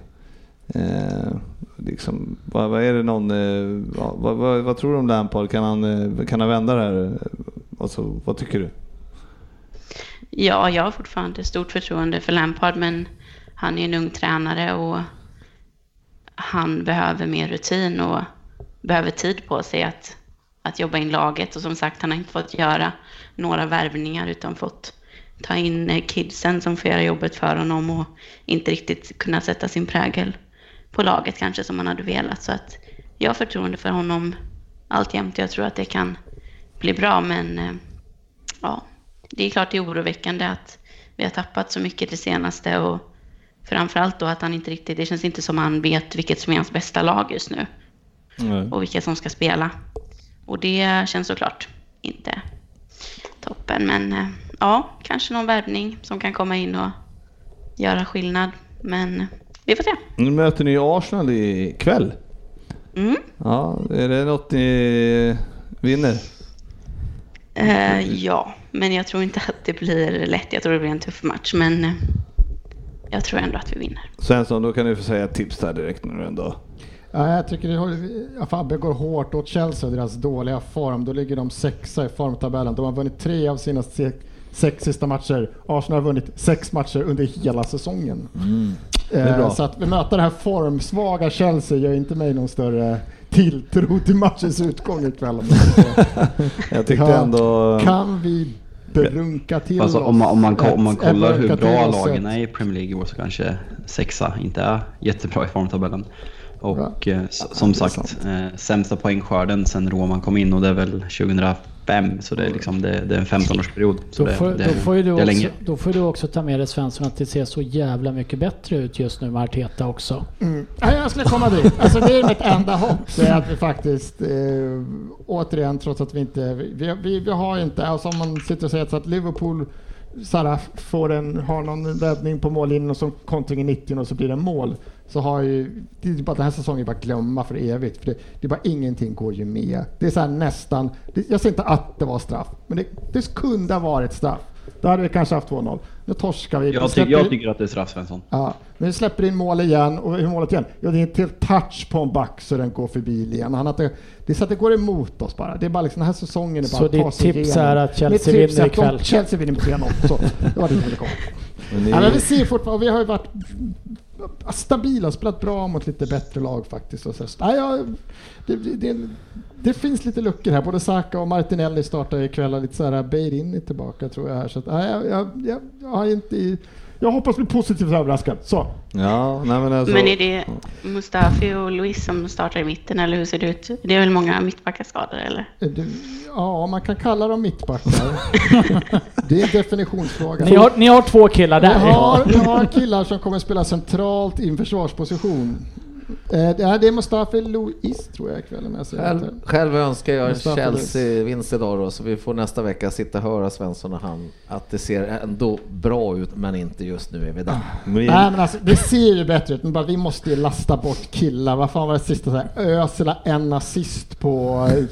Eh, liksom, vad, vad är det någon, eh, vad, vad, vad tror du om Lampard? Kan han, eh, kan han vända det här? Alltså, vad tycker du? ja, jag har fortfarande stort förtroende för Lampard, men han är en ung tränare och han behöver mer rutin och behöver tid på sig att, att jobba in laget. Och som sagt, han har inte fått göra några värvningar utan fått ta in eh, kidsen som får göra jobbet för honom och inte riktigt kunna sätta sin prägel på laget kanske som han hade velat. Så att jag har förtroende för honom alltjämt. Jag tror att det kan bli bra, men eh, ja, det är klart det är oroväckande att vi har tappat så mycket det senaste och framförallt då att han inte riktigt, det känns inte som han vet vilket som är hans bästa lag just nu och vilka som ska spela. Och det känns såklart inte toppen, men eh, ja, kanske någon värvning som kan komma in och göra skillnad. Men vi får se. Nu möter ni Arsenal ikväll. Mm. Ja, är det något ni vinner? Eh, ja, men jag tror inte att det blir lätt. Jag tror det blir en tuff match, men eh, jag tror ändå att vi vinner. Svensson, då kan du få säga ett tips där direkt nu ändå. Ja, jag tycker det Fabbe går hårt åt Chelsea och deras dåliga form. Då ligger de sexa i formtabellen. De har vunnit tre av sina sex sista matcher. Arsenal har vunnit sex matcher under hela säsongen. är Eh. Så att vi möter det här formsvaga Chelsea gör inte mig någon större tilltro till matchens utgång ikväll. jag tyckte Ja, ändå... Kan vi brunka till Alltså, oss? om, man, om, man, om man kollar hur bra lagen är i Premier League i år så kanske sexa inte är jättebra i formtabellen. Och eh, s- som sagt, eh, sämsta poängskörden sen Roman kom in och det är väl 2005 så det är, liksom, det, det är en 15-årsperiod. Så Då det, får, det, då, får ju du det är också, länge. då får du också ta med dig Svensson att det ser så jävla mycket bättre ut just nu med Arteta också. Mm. Ja, jag skulle komma dit. Alltså det är mitt enda hopp. Det är att vi faktiskt, eh, återigen, trots att vi inte, vi, vi, vi har inte, alltså om man sitter och säger så att Liverpool Saraf får en, har någon räddning på mållinjen och så kontring i 90 och så blir det mål. Så har ju, det är bara, den här säsongen är bara att glömma för evigt. För det, det är bara ingenting går ju med. Det är så här nästan, det, jag säger inte att det var straff, men det, det kunde ha varit straff. Då hade vi kanske haft 2-0. Nu torskar vi. Jag, ty- släpper- jag tycker att det är straff Svensson. Ja, men vi släpper in mål igen och hur målet igen? Ja, det är en till touch på en back så den går förbi igen. Han har inte, det är så att det går emot oss bara. Det är bara liksom den här säsongen är bara Så att ditt tips igenom. är att Chelsea Mitt tips vinner att ikväll? Chelsea vinner med 3-0. Så, det var det som ville komma. Ni, Ja, vi ser fortfarande, vi har ju varit stabila spelat bra mot lite bättre lag faktiskt. Och så. Nej, ja, det, det, det, det finns lite luckor här. Både Saka och Martinelli startar ikväll och lite så här Beirin är tillbaka tror jag här. Så att, nej, jag, jag, jag, jag har inte i, jag hoppas bli positivt överraskad. Så. ja, nej men alltså, Men är det Mustafi och Luis som startar i mitten eller hur ser det ut? Det är väl många mittbackar skadade eller? Du, ja, man kan kalla dem mittbackar. det är en definitionsfråga. Ni har, ni har två killar Vi där. har, vi har killar som kommer spela centralt i en försvarsposition. Eh, det är- Mustafi Luis tror jag ikväll om jag säger Själv, själv önskar jag en Chelsea-vinst idag då, så vi får nästa vecka sitta och höra Svensson och han att det ser ändå bra ut, men inte just nu är vi där. men- Nej men alltså det ser ju bättre ut, men bara vi måste ju lasta bort killar. Vad fan var det sista så här, Ösela en assist på eh,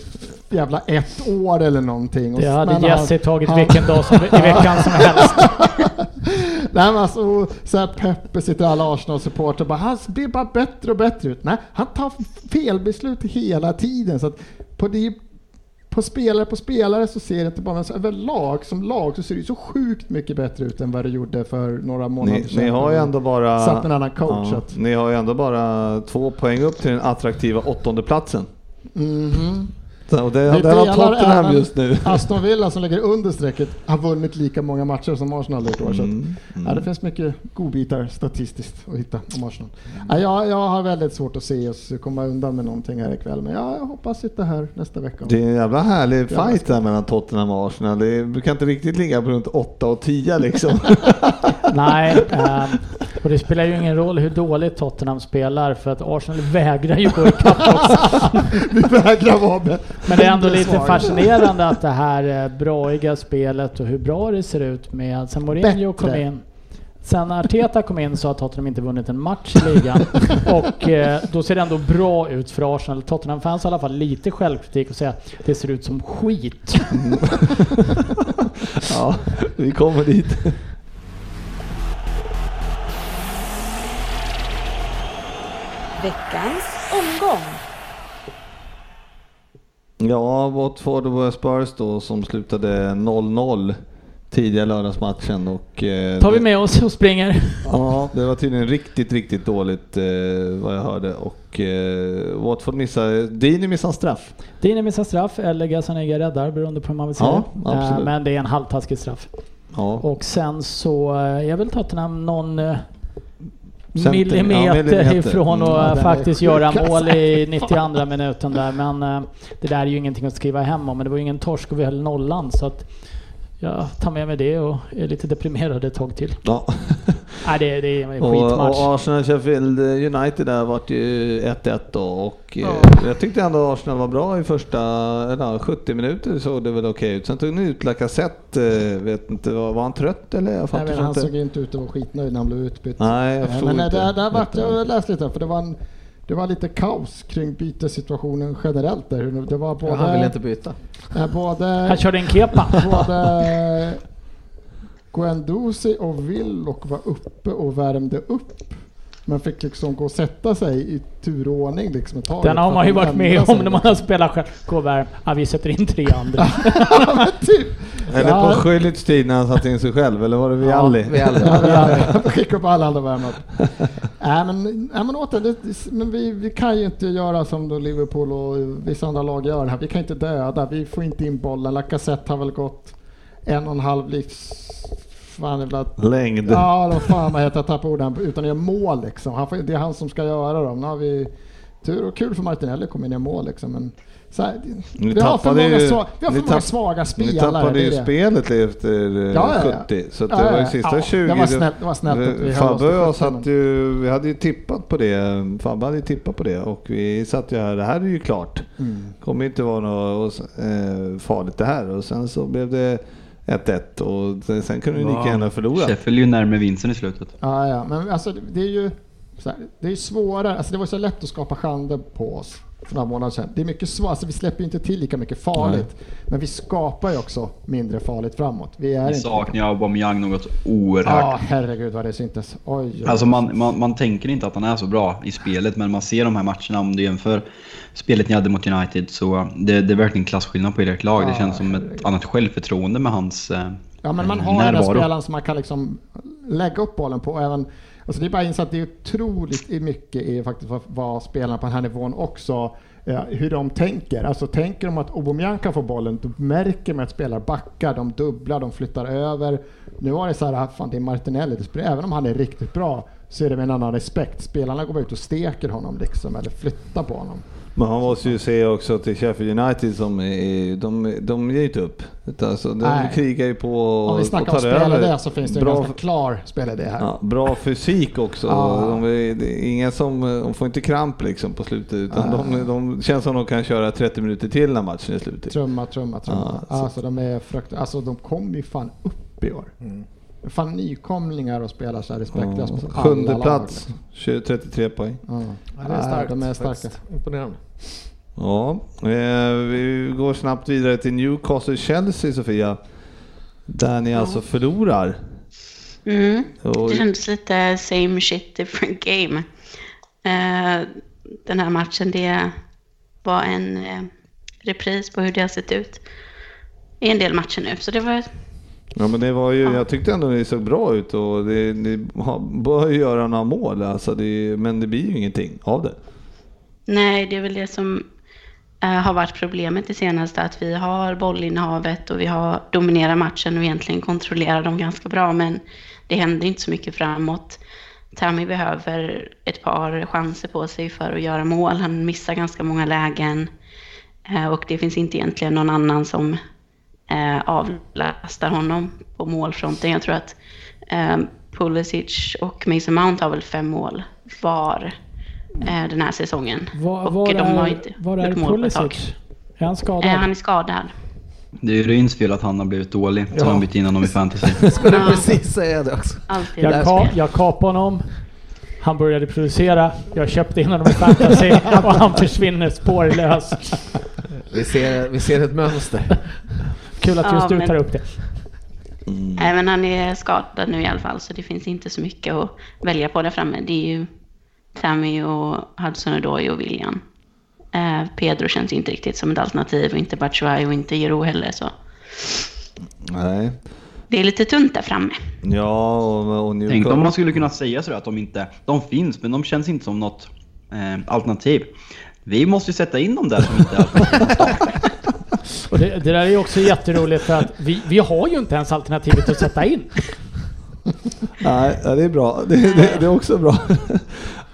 jävla ett år eller någonting. Det hade Jesse tagit han- vilken dag som, i veckan som helst. Nej men alltså, så här Peppe sitter alla Arsenal-supportrar bara, han blir bara bättre och bättre ut. Nej, han tar felbeslut hela tiden. Så att på, det, på spelare på spelare så ser det inte bara, men så överlag som lag så ser det så sjukt mycket bättre ut än vad det gjorde för några månader ni, sedan. ni har ju ändå bara... Satt en annan coach, Ja, ni har ju ändå bara två poäng upp till den attraktiva åttonde platsen. Mhm. Och det, det har delar Tottenham just nu. Aston Villa som ligger under strecket har vunnit lika många matcher som Arsenal gjort i år. Så att, Mm, ja, det finns mycket godbitar statistiskt att hitta om Arsenal. Ja, jag, jag har väldigt svårt att se oss komma undan med någonting här ikväll, men ja, jag hoppas sitta här nästa vecka. Det är en jävla härlig Jävla fight där mellan Tottenham och Arsenal. Det brukar inte riktigt ligga på runt 8 och 10 liksom. Nej, ehm, och det spelar ju ingen roll hur dåligt Tottenham spelar för att Arsenal vägrar ju gå ikapp också. Vi vägrar vara med. Men det är ändå lite fascinerande att det här eh, braiga spelet och hur bra det ser ut med sen Mourinho kom Bättre. in. Sen Arteta kom in så har Tottenham inte vunnit en match i ligan. och eh, då ser det ändå bra ut för Arsenal. Tottenham-fans har i alla fall lite självkritik och säga att det ser ut som skit. ja, vi kommer dit. Veckans omgång. Ja, Watford och Spurs då som slutade 0-0 tidiga lördagsmatchen och... Eh, Tar vi med oss och springer. Ja, det var tydligen riktigt, riktigt dåligt eh, vad jag hörde och eh, Watford missade, Dini missade en straff. Dini missar straff eller Gazzaniga räddar beroende på hur man vill se Ja, det. Eh. Men det är en halvtaskig straff. Ja. Och sen så eh, är väl Tottenham någon eh, millimeter, ja, millimeter. ifrån Mm. att är faktiskt göra mål i 92 minuten där. Men eh, det där är ju ingenting att skriva hem om. Men det var ju ingen torsk och vi höll nollan. Så att jag tar med mig det och är lite deprimerad ett tag till. Ja. Nej, det, det är en Och, skitmatch. och Arsenal Sheffield United där vart ju 1-1 då och eh, jag tyckte ändå Arsenal var bra i första eller, 70 minuter såg det väl okej ut. Sen tog ni ut Lacazette, eh, vet inte, var, var han trött eller? Jag Nej, men han inte. såg inte ut att vara skitnöjd när han blev utbytt. Nej, jag Eh, förstod Men inte. där, där vart jag läste lite, för det var, en, det var lite kaos kring bytessituationen generellt där. Det var både... Han vill inte byta. eh, både Han körde en kepa. Både Guendouzi och Willock var uppe och värmde upp. Men fick liksom gå och sätta sig i turordning liksom ett tag. Den har man ju varit med om när man har spelat själv. Gå och värm. Ja, vi sätter in tre andra. Ja, typ. Eller på Schüllits tid när han satte in sig själv, eller var det Vialli? Ja, Skicka upp alla andra och värma upp. Nej men, nej, men återigen, det, men vi, vi kan ju inte göra som då Liverpool och vissa andra lag gör här. Vi kan inte döda, vi får inte in bollen. Lacazette har väl gått en och en halv livs... Fan, att Längd. Ja, vad fan vad heter jag tappar orden utan göra mål liksom. Han får, det är han som ska göra dem. Nu har vi tur och kul för Martinelli kom in i mål liksom. Men så här, Ni vi har för tappade många, ju- sva, vi har för ni många tapp- svaga Ni spelare. tappade det är ju det. spelet efter eh, Ja, ja, ja. 70, så det var ju sista ja. 20. Det var snällt, det var snällt att vi Fabbe och jag 70, satt ju, vi hade ju tippat på det. Fabbe hade ju tippat på det och vi satt ju här, det här är ju klart. Mm. kommer inte vara något eh, farligt det här och sen så blev det 1-1 och sen- kunde du lika gärna förlora. Sheffield är ju närmare vinsten i slutet. Ja, ja, men alltså det- det är ju så här, det är ju svårare. Alltså det var så lätt att skapa chanser på oss för några månader sedan. Det är mycket svårare. Alltså vi släpper ju inte till lika mycket farligt. Men vi skapar ju också mindre farligt framåt. Vi är Vi inte... saknar ju Aubameyang något oerhört. Ja, herregud vad det syntes. Oj. Alltså man, man, man tänker inte att han är så bra i spelet, men man ser de här matcherna, om du jämför spelet ni hade mot United, så det, det är verkligen klasskillnad på ert lag. Ja, det känns som ett herregud. annat självförtroende med hans eh, Ja, men man eh, har den närvaro. spelaren som man kan liksom lägga upp bollen på. Och även, alltså det är bara att inse att det är otroligt mycket i faktiskt vad, vad spelarna på den här nivån också eh, hur de tänker. Alltså tänker de att Aubameyang kan få bollen, då märker man att spelare backar, de dubblar, de flyttar över. Nu var det så här, fan det är Martinelli, det spelar, även om han är riktigt bra så är det med en annan respekt. Spelarna går bara ut och steker honom liksom, eller flyttar på honom. Men han måste ju säga också till Sheffield United som är, de, de ger inte upp. Alltså, de Nej. krigar ju på och, Om vi snackar om spelidé så finns det en Bra- ganska klar spelidé här. Ja, bra fysik också. Ja. De, är, ingen som, de får inte kramp liksom på slutet utan de, de känns som de kan köra 30 minuter till när matchen är slut. Trumma, trumma, trumma. Ja, så- alltså de är frukt... Alltså de kommer ju fan upp i år. Fan nykomlingar och spelar så här respektlöst mot alla Sjunde lag, plats, liksom. 20, 33 poäng. Ja. Ja, det är starkt. de är starka. faktiskt. Imponerande. Ja, eh, vi går snabbt vidare till Newcastle-Chelsea Sofia. Där ni alltså förlorar. Mm. Och, Det kändes lite same shit different game. Eh, den här matchen, det var en eh, repris på hur det har sett ut i en del matcher nu. Så det var ja, men det var ju, jag tyckte ändå det såg bra ut och det, ni har- bör ju göra några mål, alltså det, men det blir ju ingenting av det. Nej, det är väl det som eh, har varit problemet det senaste, att vi har bollinnehavet och vi har dominerat matchen och egentligen kontrollerar dem ganska bra, men det händer inte så mycket framåt. Tammy behöver ett par chanser på sig för att göra mål. Han missar ganska många lägen eh, och det finns inte egentligen någon annan som eh, avlastar honom på målfronten. Jag tror att eh, Pulisic och Mason Mount har väl fem mål var eh, den här säsongen. Var, och var de har är, inte var är gjort. Pulisic? Är han skadad? Eh, han är skadad. Det är ju Ryns fel att han har blivit dålig. Så har de bytt in honom i fantasy. Skulle Ja. precis säga det också. Alltid Jag, ka, jag kapade honom. Han började producera. Jag köpte in honom i fantasy och han försvinner spårlöst. Vi ser, vi ser ett mönster. Kul att Ja, just du men- tar upp det. Nej, men han är skadad nu i alla fall, så det finns inte så mycket att välja på där framme. Det är ju Tammy och Hudson-Odoi och William. Eh, Pedro känns inte riktigt som ett alternativ och inte Batshuayi och inte Giroud heller. Så Nej. det är lite tunt där framme. Ja, och, och Tänk om man skulle kunna säga sådär att de inte... De finns, men de känns inte som något eh, alternativ. Vi måste ju sätta in dem där som inte. Och det, det där är ju också jätteroligt för att vi, vi har ju inte ens alternativet att sätta in. Nej, ja, det är bra. Det, det, det är också bra.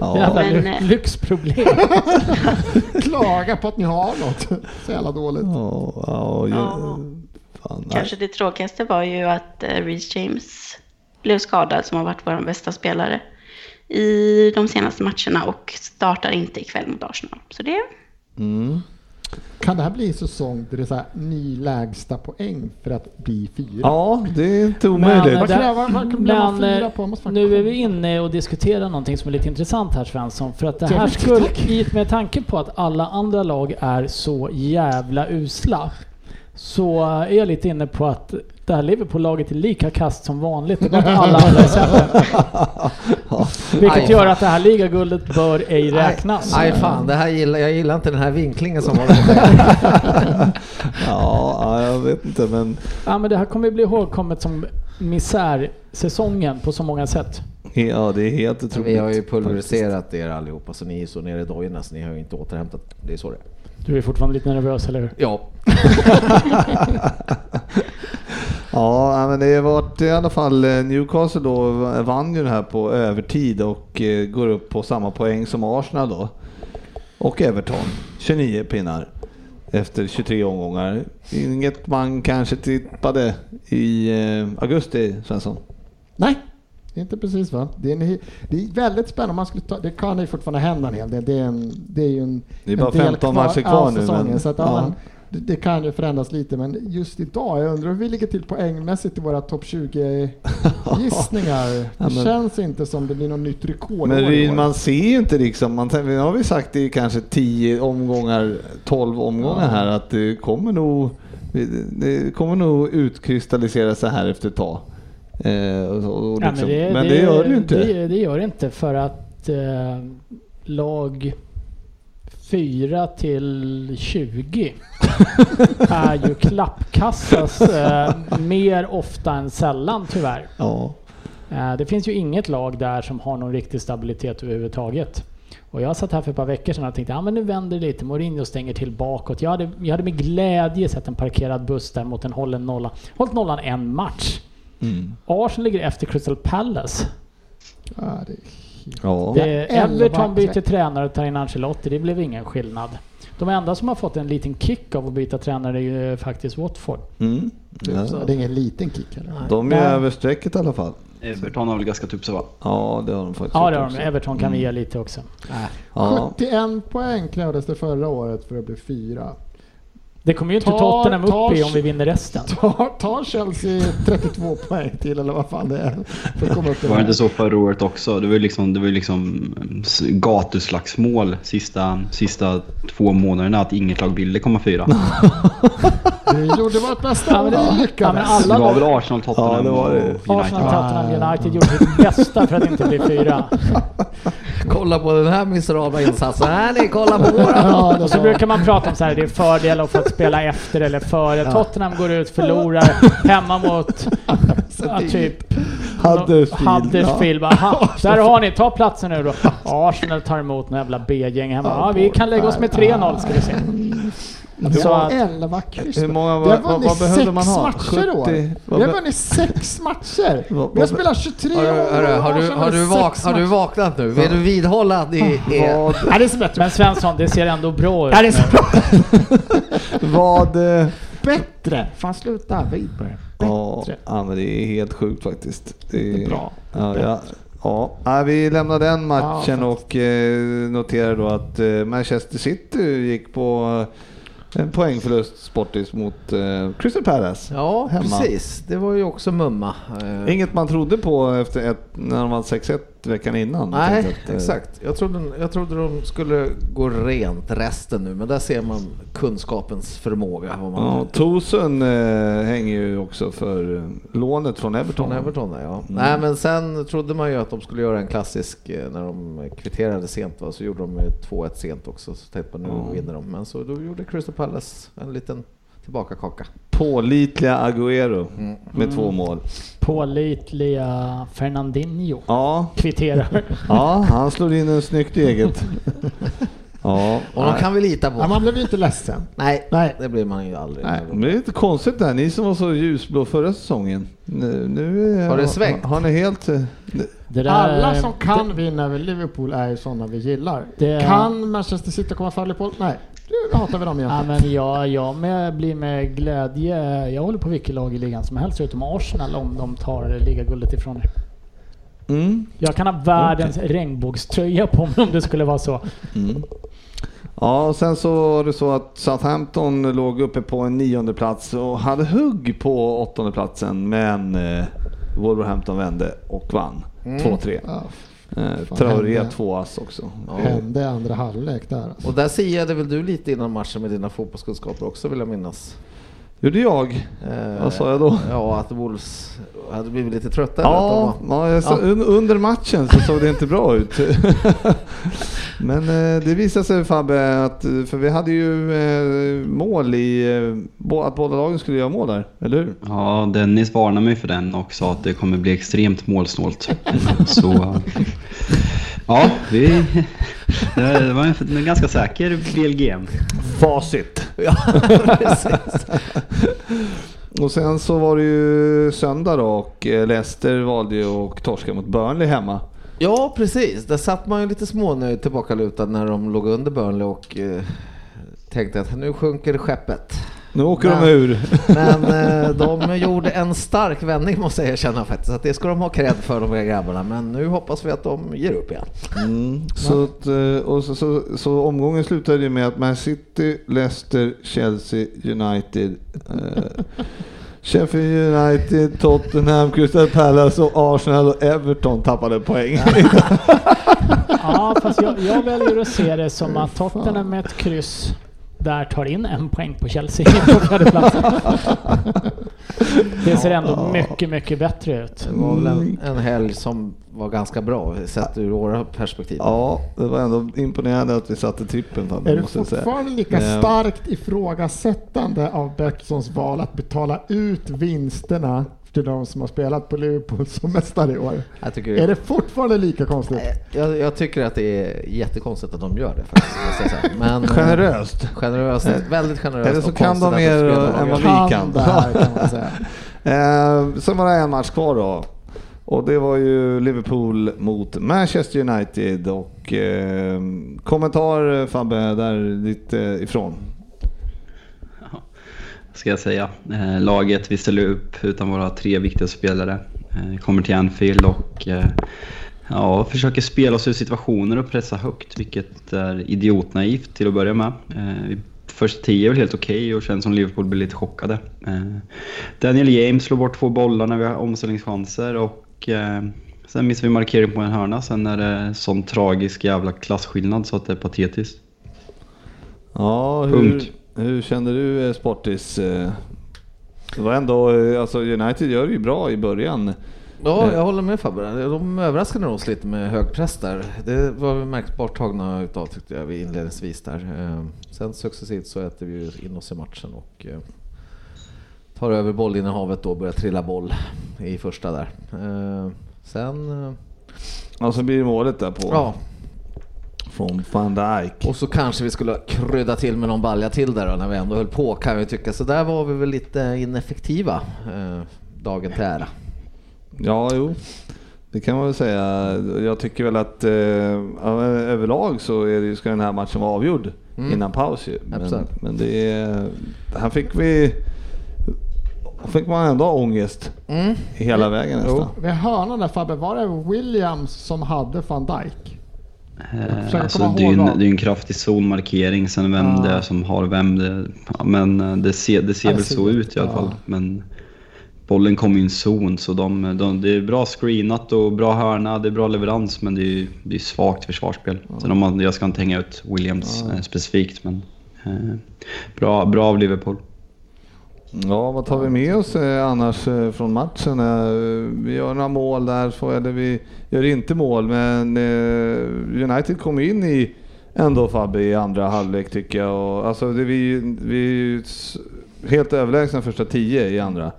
Ja. Jävla eh, lyxproblem. Klaga på att ni har något. Så jävla dåligt. Ja, ja, Ja. Fan. Kanske det tråkigaste var ju att eh, Reece James blev skadad, som har varit vår bästa spelare i de senaste matcherna och startar inte ikväll mot Arsenal. Så det Mm. Kan det här bli en säsong där det är så här, ny lägsta poäng för att bli fyra? Ja, det är inte Men, omöjligt. Vad där- kräver- vad kan- blir man men fyra eh, på? Nu är vi inne och diskuterar någonting som är lite intressant här Svensson. För att det här skulle, i- med tanke på att alla andra lag är så jävla usla, så är jag lite inne på att det här Liverpool-laget är lika kast som vanligt. Det alla andra sämre. Vilket Aj, gör fan. att det här ligaguldet bör ej räknas. Nej fan, det här gillar, jag gillar inte den här vinklingen som var där. Ja, ja, jag vet inte men Ja, men det här kommer bli ihågkommet som misärsäsongen på så många sätt. ja, det är helt otroligt. Vi har ju pulveriserat er allihopa så ni är så nere i dojorna så ni har ju inte återhämtat. Det är så det är. Du är fortfarande lite nervös, eller hur? Ja. Ja, men det har varit i alla fall eh, Newcastle då vann ju det här på övertid och eh, går upp på samma poäng som Arsenal då. Och Everton, 29 pinnar efter 23 omgångar. Inget man kanske tippade i eh, augusti, Svensson. Nej, inte precis va. Det är, en, det är väldigt spännande. Man skulle ta, det kan ju fortfarande hända en hel del. Det är, en, det är ju en Det är bara en del 15 matcher kvar nu, säsongen, men- så att, ja. Ja. men det, det kan ju förändras lite, men just idag, jag undrar hur vi ligger till poängmässigt i våra topp 20-gissningar. Det men- känns inte som det blir något nytt rekord Men. Ryn, man ser ju inte liksom, man, nu har vi sagt i kanske 10 omgångar, 12 omgångar här att det kommer nog, det kommer nog utkristallisera sig här efter ett tag. Eh, och, och Ja, liksom, men, det, gör det ju inte. Det, det gör det inte för att eh, lag 4 till 20 är ju klappkassas eh, mer ofta än sällan tyvärr. Ja. Eh, det finns ju inget lag där som har någon riktig stabilitet överhuvudtaget. Och jag satt här för ett par veckor sedan och tänkte ja men nu vänder det lite, Mourinho stänger till bakåt. Jag hade, jag hade med glädje sett en parkerad buss där mot en hållen nolla. Hållit nollan en match. Mm. Arsenal ligger efter Crystal Palace. Ja, det, Ja. Det, Everton byter tränare och tar in Ancelotti, det blev ingen skillnad. De enda som har fått en liten kick av att byta tränare är ju faktiskt Watford. Mm. så Ja. det är ingen liten kick heller. De är Nej. över strecket i alla fall. Everton har väl gaskat upp sig va? Ja, det har de faktiskt Ja, det har de. Everton kan vi Mm. ge lite också. Ja. 71 poäng krävdes det förra året för att bli fyra. Det kommer ju inte Ta- Tottenham upp ta- i om vi vinner resten. Ta, ta Chelsea 32 poäng till eller vad fan det är. För att komma upp i Var det inte så förra året också? Det var ju liksom, det var liksom mm, gatuslagsmål sista, sista två månaderna att inget lag ville komma fyra. Vi gjorde vårt bästa Ja, men det- vi ja, men lyckades. alla Det var väl Arsenal, Tottenham Ja, det var det. och Arsenal, United. Tottenham, United gjorde sitt bästa för att inte bli fyra. Kolla på den här miserabla insatsen. Här ni, kolla på våra. Ja, det Och så brukar man prata om så här, det är fördel att få spela efter eller före. Tottenham går ut, förlorar hemma mot ja, typ Huddersfield. "Ha, Där har ni, ta platsen nu då. Arsenal tar emot några jävla B-gäng hemma. Ja, vi kan lägga oss med 3-0 ska vi se. Det Så var att- 11 kryss. Hur många, Vi har vad, vad, vunnit vad behövde sex man ha? matcher i år. 70? Vad Vi har vunnit sex matcher. Vad- Vi har spelat 23 Har du, år. har, du, har, du vunnit vak, har du vaknat nu? Vill du vidhålla att ni är... Vad, Ja, det är så bättre. Men Svensson, det ser ändå bra ut Ja, det är så bra. vad, eh, Bättre. Fan sluta. Vidberg. ja, Bättre. ja, men det är helt sjukt faktiskt. Det Det är bra. Ja, ja, ja. Vi lämnar den matchen Ja, och eh, noterar då att eh, Manchester City gick på en poängförlust sportis mot eh, Crystal Palace. Ja, Hemma. precis. Det var ju också mumma. Eh, Inget man trodde på efter ett, när de vann 6-1 veckan innan. Nej, att, eh, exakt. Jag trodde, jag trodde de skulle gå rent resten nu, men där ser man kunskapens förmåga. Vad man Ja, Tosun eh, hänger ju också för eh, lånet från Everton. Från Everton ja. Mm. Nej men sen trodde man ju att de skulle göra en klassisk, eh, när de kvitterade sent va, så gjorde de ju 2-1 sent också. Så tänkte man nu Ja. vinner de. Men så då gjorde Crystal Palace en liten tillbakakaka. Pålitliga Agüero Mm. med två mål. Pålitliga Fernandinho Ja, kvitterar. ja, han slår in en snyggt eget. Ja, Och de kan vi lita på. Ja, man blev ju inte ledsen. Nej, Nej. det blir man ju aldrig. Nej. Men det är lite konstigt där, ni som var så ljusblå förra säsongen. Nu, nu är- Har det svängt? Har ni helt... eh, Det där, Alla som kan vinna över Liverpool är ju sådana vi gillar. Det- Kan Manchester City komma före Liverpool? Nej, hatar vi dem Ja, egentligen. men jag, jag med, blir med glädje. Jag håller på vilket lag i ligan som helst utom Arsenal om de tar ligaguldet ifrån er. Mm, Jag kan ha världens regnbågströja på mig om det skulle vara så. mm. Ja, och sen så var det så att Southampton låg uppe på en nionde plats och hade hugg på åttonde platsen men eh, Wolverhampton vände och vann. 2-3. Ja, Eh, Traoré hände. två ass också. hände andra halvlek där. Alltså. Och där siade väl du lite innan matchen med dina fotbollskunskaper också vill jag minnas. Gjorde jag? Eh, Vad sa jag då? Ja, att Wolves hade blivit lite trötta. Ja, ja, jag sa, Ja. un- under matchen så såg det inte bra ut. Men eh, det visade sig Fabbe att, för vi hade ju eh, mål i, eh, att båda lagen skulle göra mål där, eller hur? Ja, Dennis varnade mig för den och sa att det kommer bli extremt målsnålt. Så ja, vi, det var en, en ganska säker BLGM. Facit. Ja, precis. Och sen så var det ju söndag då och eh, Leicester valde ju att torska mot Burnley hemma. ja, precis. Där satt man ju lite smånöjd tillbakalutad när de låg under Burnley och eh, tänkte att nu sjunker skeppet. Nu åker Men- de ur. Men eh, de gjorde en stark vändning måste jag erkänna faktiskt. Att det ska de ha cred för de här grabbarna. Men nu hoppas vi att de ger upp igen. Mm. Så, att, eh, och så, så, så omgången slutade ju med att Man City, Leicester, Chelsea, United, eh, Sheffield United, Tottenham, Crystal Palace och Arsenal och Everton tappade poäng. Ja, fast jag, jag väljer att se det som att Tottenham med ett kryss där tar in en poäng på Chelsea på fjärdeplatsen. Det ser ändå mycket, mycket bättre ut. Det var väl en, en helg som var ganska bra sett ur våra perspektiv. Ja, det var ändå imponerande att vi satte trippen Är du fortfarande lika Eh, starkt ifrågasättande av Betsons val att betala ut vinsterna till de som har spelat på Liverpool som mästare i år? Jag, tycker, Är det fortfarande lika konstigt? jag, jag tycker att det är jättekonstigt att de gör det faktiskt. Men, eh, Generöst. Generöst, väldigt generöst. Eller så kan de mer än vad vi kan. kan man säga. Eh, sen var det en match kvar då. Och det var ju Liverpool mot Manchester United och eh, kommentar Fabbe där lite ifrån. Ska jag säga. Eh, laget, vi ställer upp utan våra tre viktiga spelare. Eh, kommer till Anfield och eh, ja, försöker spela oss ur situationer och pressa högt, vilket är idiotnaivt till att börja med. Eh, första tio är väl helt okej och känns som Liverpool blir lite chockade. Eh, Daniel James slår bort två bollar när vi har omställningschanser och eh, sen missar vi markering på en hörna. Sen är det sån tragisk jävla klasskillnad så att det är patetiskt. Ja, hur, Punkt. Hur kände du eh, Sportis? Eh, Det var ändå, eh, alltså United gör det ju bra i början. Ja, jag håller med Fabbe. De överraskade oss lite med hög press där. Det var vi märkbart tagna utav tyckte jag vi inledningsvis där. Sen successivt så äter vi in oss i matchen och tar över bollinnehavet då och börjar trilla boll i första där. Sen, eh, Alltså blir det målet där på ja, från van Dijk. och så kanske vi skulle krydda till med någon balja till där då, när vi ändå höll på kan vi tycka. Så där var vi väl lite ineffektiva eh, dagen till ära. Ja, jo. Det kan man väl säga. Jag tycker väl att eh, överlag så är det, ska den här matchen vara avgjord Mm. innan paus ju. Men, Absolut. men det är, här fick vi fick man ändå ångest Mm. hela vägen nästan. Vid hörnan där Fabbe, var det Williams som hade van Dijk? Eh, Alltså, det, är en, det är en kraftig zonmarkering, sen vem Ja. det är som har vem. Det, ja, men eh, det ser, det ser Ja, väl så ut, i alla ja. fall. Men bollen kommer i en zon, så de, de, det är bra screenat och bra hörna, det är bra leverans, men det är det är svagt försvarsspel. Sen om man, jag ska inte hänga ut Williams eh, specifikt, men eh, bra, bra av Liverpool. Ja, vad tar vi med oss eh, annars eh, från matchen? Eh, vi gör några mål där, så eller vi gör inte mål, men United kom in i ändå Fabbe i andra halvlek tycker jag. Och, alltså det, vi, vi är helt överlägsna första tio i andra.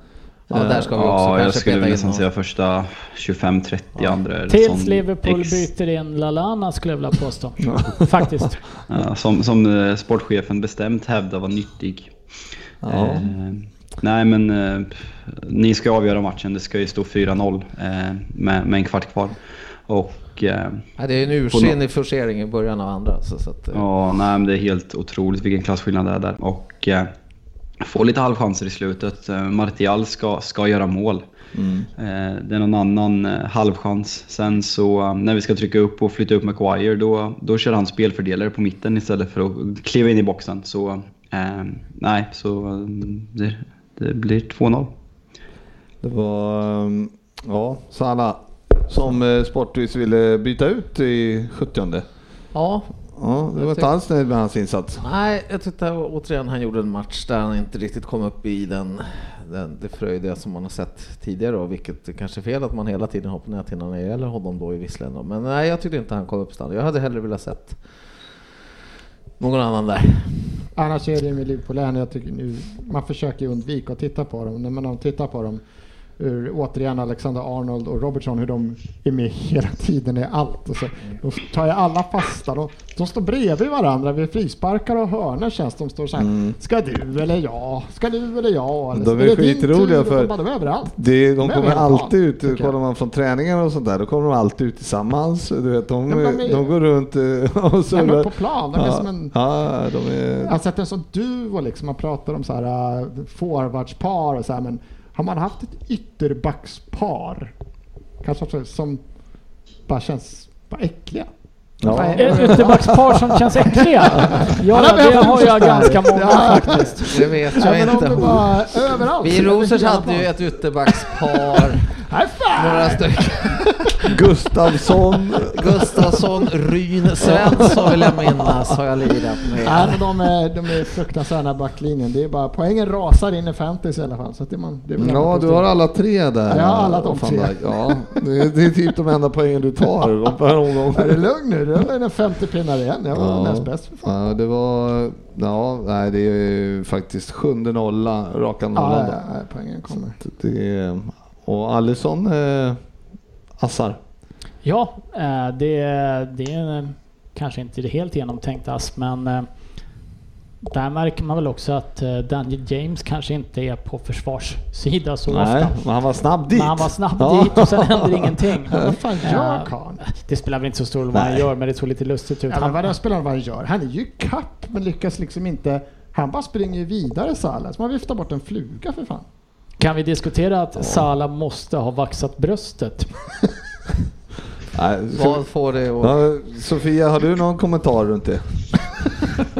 Ja, där ska vi också Ja, jag skulle nästan någon. säga första 25-30 andra. är det Tills Liverpool ex- byter in Lalana skulle jag vilja påstå. Faktiskt. Ja, som, som sportchefen bestämt hävdar var nyttig. Ja. Eh, nej men eh, ni ska avgöra matchen. Det ska ju stå 4-0 eh, med, med en kvart kvar. Och eh, Ja, det är en ursinnig forcering i början av andra. Så, så att, eh, ja, nej, men det är helt otroligt vilken klasskillnad det är där. Och eh, få lite halvchanser i slutet. Eh, Martial ska, ska göra mål. Eh, det är någon annan halvchans. Sen så när vi ska trycka upp och flytta upp Maguire då, då kör han spelfördelare på mitten istället för att kliva in i boxen. Så eh, nej, så det, det blir 2-0. Det var, um, ja, Salah som eh, Sportvis ville byta ut i 70 ja, Ja, det var inte alls nöjd med hans insats. nej, jag tyckte återigen han gjorde en match där han inte riktigt kom upp i den, den, det fröjdiga som man har sett tidigare då, vilket kanske är fel att man hela tiden har på näthinnan när det gäller honom då i Visslen. Men nej, jag tyckte inte han kom upp standard. Jag hade hellre velat sett någon annan där. Annars är det med Liverpool, än, jag tycker nu, man försöker undvika att titta på dem. När man tittar på dem hur återigen Alexander Arnold och Robertson, hur de är med hela tiden i allt. Och så, de tar ju alla fasta. De, de står bredvid varandra vid frisparkar och hörnor känns. De står så här, ska du eller jag? Ska du eller jag? Eller, De är skitroliga för- De, de är överallt. Det, de Men kommer alltid ja, ut, jag. kollar man från träningar och sånt där, då kommer de alltid ut tillsammans. Du vet, de, Ja, de de går runt eh, och Ja, men surrar. på plan, de är Ja, som en... ja, de är... Jag har sett en sån duo liksom, man pratar om så här uh, forwardspar och så här, men har man haft ett ytterbackspar, kanske också som bara känns bara äckliga. Ja. Ett ytterbackspar som känns äckliga. Ja, det har jag där. ganska många Ja. faktiskt. Det vet Ja, jag inte. överallt. Vi i Rosers hade ju ett ytterbackspar. Nej! Några stycken. Gustavsson. Gustafsson, Ryn, Svensson vill jag minnas har jag lirat Nej, med. men de är, de är fruktansvärda den här backlinjen. Det är bara, poängen rasar in i fantasy i alla fall. Så att det man, det Ja, du har alla tre där. Ja, jag har alla de tre. Ja, det är, det är typ de enda poängen du tar per omgång. Är det lugn nu? Det är en 50 pinnar igen. Jag var Ja. näst bäst för fan. Ja, det var... Ja, nej, det är ju faktiskt sjunde nolla, raka Ja, nollan. ja, då. ja, poängen kommer. Det är, och Alisson eh, assar. Ja, eh, det, det är kanske inte det helt genomtänkt ass, men eh, där märker man väl också att eh, Daniel James kanske inte är på försvarssida så Nej, ofta. men han var snabb dit. Men han var snabb Ja. dit och sen händer ingenting. Vad fan gör karln? Det spelar väl inte så stor roll vad han gör, men det såg lite lustigt ut. Ja, men Han, vad det spelar vad han gör? Han är ju kapp men lyckas liksom inte. Han bara springer ju vidare Salah. Så man viftar bort en fluga för fan. Kan vi diskutera att Salah måste ha vaxat bröstet? Nej, Vad får det. Ja, Sofia, har du någon kommentar runt det?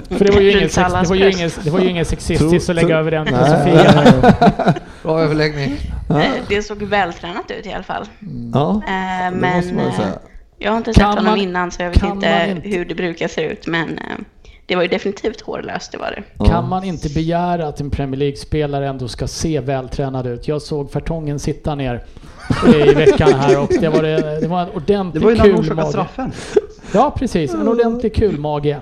För det var ju inget, sex, det var ju inget, det var ju inget sexistiskt att lägga över den på. Sofia. Bra överläggning. Det såg vältränat ut i alla fall. Ja, Eh, Men man eh, säga. jag har inte sett honom innan så jag vet inte, inte- hur det brukar se ut. Men eh, det var ju definitivt hårlöst, det var det. Kan man inte begära att en Premier League-spelare ändå ska se vältränad ut? Jag såg Fartongen sitta ner i veckan här och det var, det, det var en Det ordentlig var ju när han kul orsakade straffen. Ja, precis. En ordentlig kul mage.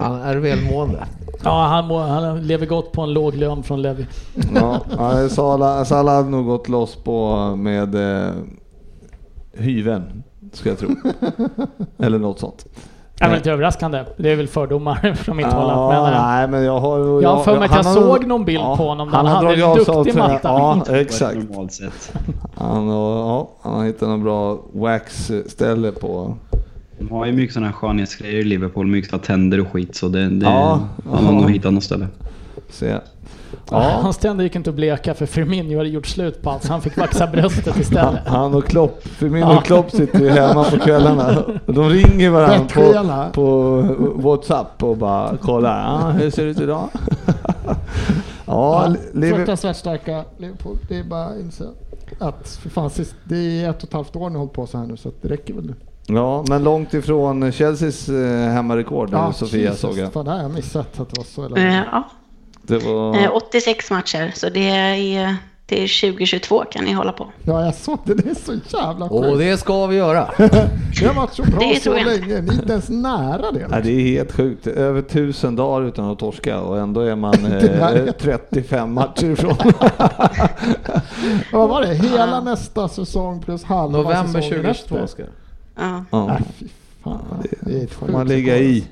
Han är välmående. Ja, han, må, han lever gott på en låg lön från Levi. Ja, ja, Salah, Salah hade nog gått loss på med eh, hyven, ska jag tro. Eller något sånt. Det var inte överraskande. Det är väl fördomar från mitt håll. Ja, Men, äh, nej, men jag har... jag har för mig att jag han har- såg någon bild på honom där han, har hade en duktig matta. Ja, exakt. Han har, ja, han har hittat en bra wax-ställe på... De har ju mycket sådana här skönhetsgrejer i Liverpool, mycket tänder och skit, så det, det, Ja. han har nog hittat något ställe. Se. Ja. Ja, Hans tänder gick inte att bleka för Firmino hade gjort slut på allt så han fick vaxa bröstet istället. han och Klopp, Firmino Ja. och Klopp sitter ju hemma på kvällarna. De ringer varandra på, på Whatsapp och bara kollar. Ja, hur ser det ut idag? ja, Ja, fruktansvärt starka Liverpool. Det är bara att inse att för fan, det är ett och ett halvt år ni har hållit på så här nu så att det räcker väl nu. Ja, men långt ifrån Chelseas eh, hemmarekord nu, Sofia Jesus, såg jag. Fan, det har jag missat att det var så Eh, jävla... Ja, Det var... Eh, 86 matcher, så det är till 2022 kan ni hålla på. Ja, jag såg det. Det är så jävla Och sjukt. det ska vi göra. Det har varit så bra Det så länge. Ni är inte ens nära det. Ja, det är helt sjukt. Över tusen dagar utan att torska och ändå är man eh, nära. 35 matcher ifrån. Vad var det? Hela nästa säsong plus halva November säsongen 2022 efter. ska det. Ja. ja, Nej, fy fan. Det är får man ligga i.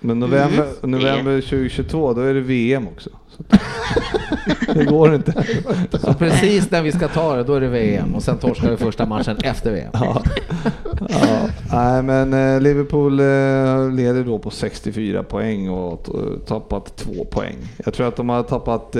Men november, november 2022, då är det VM också. Det går inte. Så precis när vi ska ta det, då är det VM och sen torskar vi första matchen efter VM. Ja. Ja. Nej, men eh, Liverpool eh, leder då på 64 poäng och t- tappat två poäng. Jag tror att de har tappat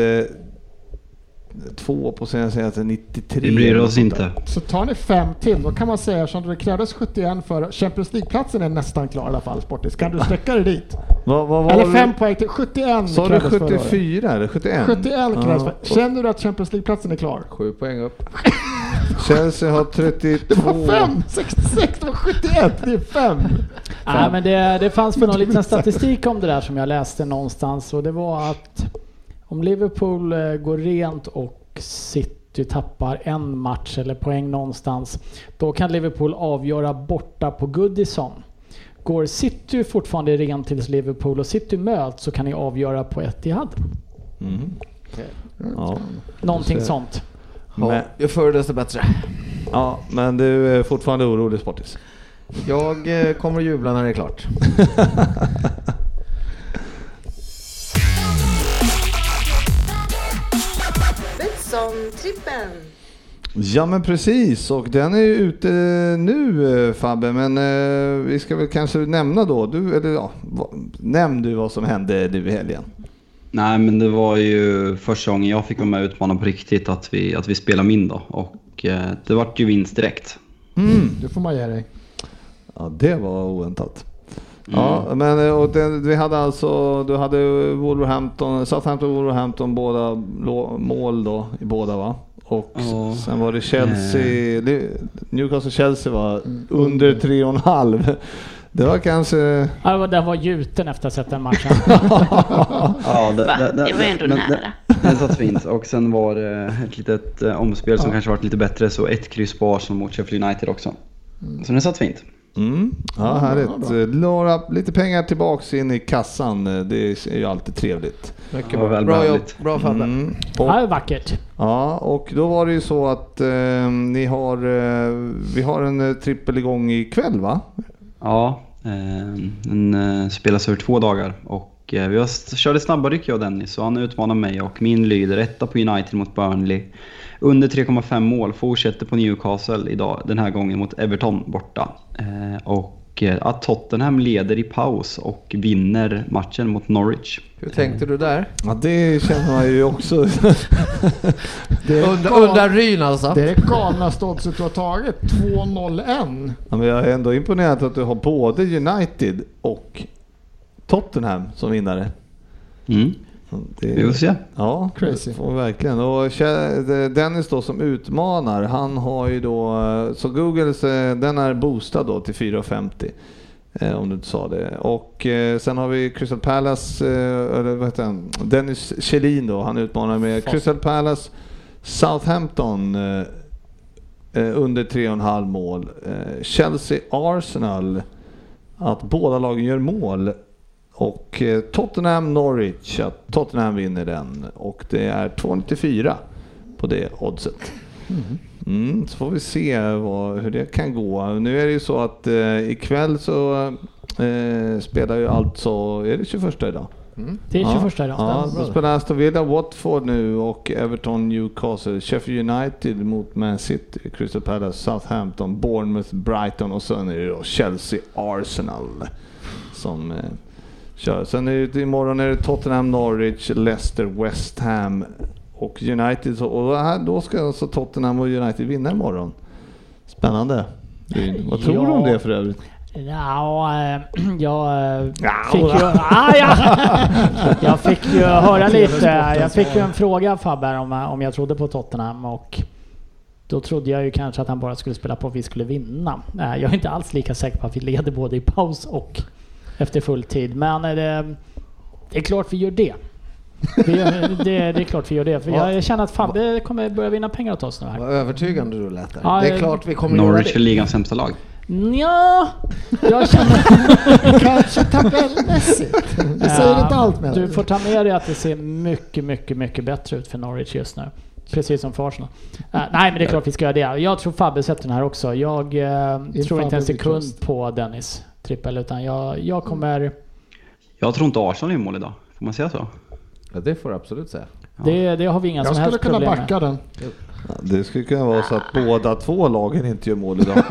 två på sina senaste 93. Vi bryr oss inte. Så tar ni fem till, då kan man säga som det krävdes 71 för Champions League-platsen är nästan klar i alla fall Sportis. Kan du sträcka dig dit? Vad, vad var Eller fem poäng till 71 Sa du krävdes förra året. 74 eller 71? 71 krävs Ja. för. Känner du att Champions League-platsen är klar? Sju poäng upp. Chelsea har 32. Det var 5! 66, det var 71! Det är 5! Nej, men det, det fanns väl någon liten statistik om det där som jag läste någonstans och det var att om Liverpool eh, går rent och City tappar en match eller poäng någonstans, då kan Liverpool avgöra borta på Goodison. Går City fortfarande rent tills Liverpool och City möts så kan ni avgöra på Etihad. Mm. Ja. Någonting Så- sånt. Ja, ju förr desto bättre. ja, men du är fortfarande orolig Sportis? Jag eh, kommer att jubla när det är klart. Betsson-trippen. Ja men precis och den är ju ute nu eh, Fabbe men eh, vi ska väl kanske nämna då, du, eller ja, va, nämn du vad som hände nu i helgen. Nej, men det var ju första gången jag fick vara med och utmana på riktigt att vi, att vi spelade min då. Och eh, det vart ju vinst direkt. Det får man ge dig. Ja det var oväntat. Ja men eh, och det, vi hade alltså, du hade Wolverhampton, Southampton och Wolverhampton båda mål då i båda va? Och Ja. sen var det Chelsea, det- Newcastle-Chelsea var under 3,5. Det var kanske... Ja, det var- Den var gjuten efter att ha sett den matchen. Ja, det, Va? Det var ändå men nära. Det, det satt fint. Och sen var det ett litet eh, omspel som kanske varit lite bättre, så ett kryss på Arsenal mot Sheffield United också. Så det satt fint. Mm. Ja, härligt. Några, lite pengar tillbaks in i kassan, det är ju alltid trevligt. Mycket Ja, bra. Bra jobb. Bra Fabbe. Mm. Ja, det Och, är vackert. ja, och då var det ju så att eh, ni har, eh, vi har en eh, trippel igång ikväll va? Ja, eh, den eh, spelas över två dagar. Och eh, vi har, körde snabba ryck jag och Dennis, så han utmanar mig och min lyder etta på United mot Burnley. Under 3,5 mål, fortsätter på Newcastle idag, den här gången mot Everton borta. Eh, och eh, att Tottenham leder i paus och vinner matchen mot Norwich. Hur tänkte du där? Ja, det känner man ju också. Det gal- undra Ryn alltså. det är galnaste oddset du har tagit. 2-0-1. Ja, men jag är ändå imponerad att du har både United och Tottenham som vinnare. Mm. Det, Vi får se. Ja, Crazy. vi verkligen. Och Dennis då som utmanar, han har ju då, så Googles, den är boostad då till 4,50. eh, Om du inte sa det. Och eh, sen har vi Crystal Palace, eh, eller vad heter han? Dennis Kjellin då, han utmanar med Crystal Palace, Southampton under 3,5 mål. Chelsea Arsenal, att båda lagen gör mål. Och eh, Tottenham Norwich, att Tottenham vinner den. Och det är 2,94 på det oddset. Mm, så får vi se vad, hur det kan gå. Nu är det ju så att eh, ikväll så eh, spelar ju alltså, är det 21 idag? Det är 21 idag. Ja, då spelar Aston Villa Watford nu och Everton Newcastle, Sheffield United mot Man City, Crystal Palace, Southampton, Bournemouth, Brighton och sen är det då Chelsea Arsenal som eh, kör. Sen är det, imorgon är det Tottenham Norwich, Leicester West Ham och United. Och här, då ska alltså Tottenham och United vinna imorgon. Spännande. Vad tror du om Ja. det för övrigt? Ja, eh, jag eh, Ja, fick ju... Ah, ja. Jag fick ju höra lite. Jag fick ju en fråga av Fabbe om, om jag trodde på Tottenham och då trodde jag ju kanske att han bara skulle spela på att vi skulle vinna. Eh, Jag är inte alls lika säker på att vi leder både i paus och efter full tid. Men eh, det, det är klart vi gör det. Vi gör, det, det är klart vi gör det. För jag känner att Fabbe kommer börja vinna pengar åt oss nu här. Vad övertygande du lät där. Ja, det är eh, klart vi kommer göra Norwich är ligans sämsta lag. Ja, jag känner... Kanske tabellmässigt. Det säger inte allt med Du får ta med dig att det ser mycket, mycket, mycket bättre ut för Norwich just nu. Precis som för Arsenal. Eh, nej, men det är klart vi ska göra det. Jag tror Fabbe sätter den här också. Jag eh, tror inte en sekund på Dennis trippel, utan jag, jag kommer... Jag tror inte Arsenal gör mål idag. Får man säga så? Ja, det får du absolut säga. Det, det har vi inga Jag som skulle helst kunna problem backa med. den. Ja, Det skulle kunna vara så att båda två lagen inte gör mål idag.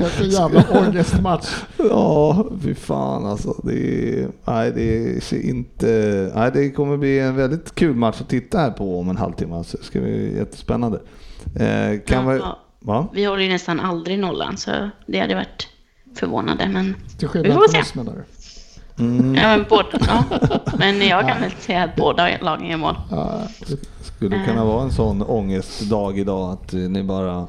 Vilken jävla ångestmatch. Ja, fy fan alltså. Det, är, nej, det ser inte... Nej, det kommer bli en väldigt kul match att titta här på om en halvtimme. Alltså, det ska bli jättespännande. Eh, kan vi, Ja, va? Vi håller ju nästan aldrig nollan så det hade varit förvånande. Men, Till Vi skillnad får från se. oss menar du? ja, men, båda, ja. men jag kan väl säga att båda lagen gör mål. Ja, Skulle det kunna vara en sån ångestdag idag att eh, ni bara...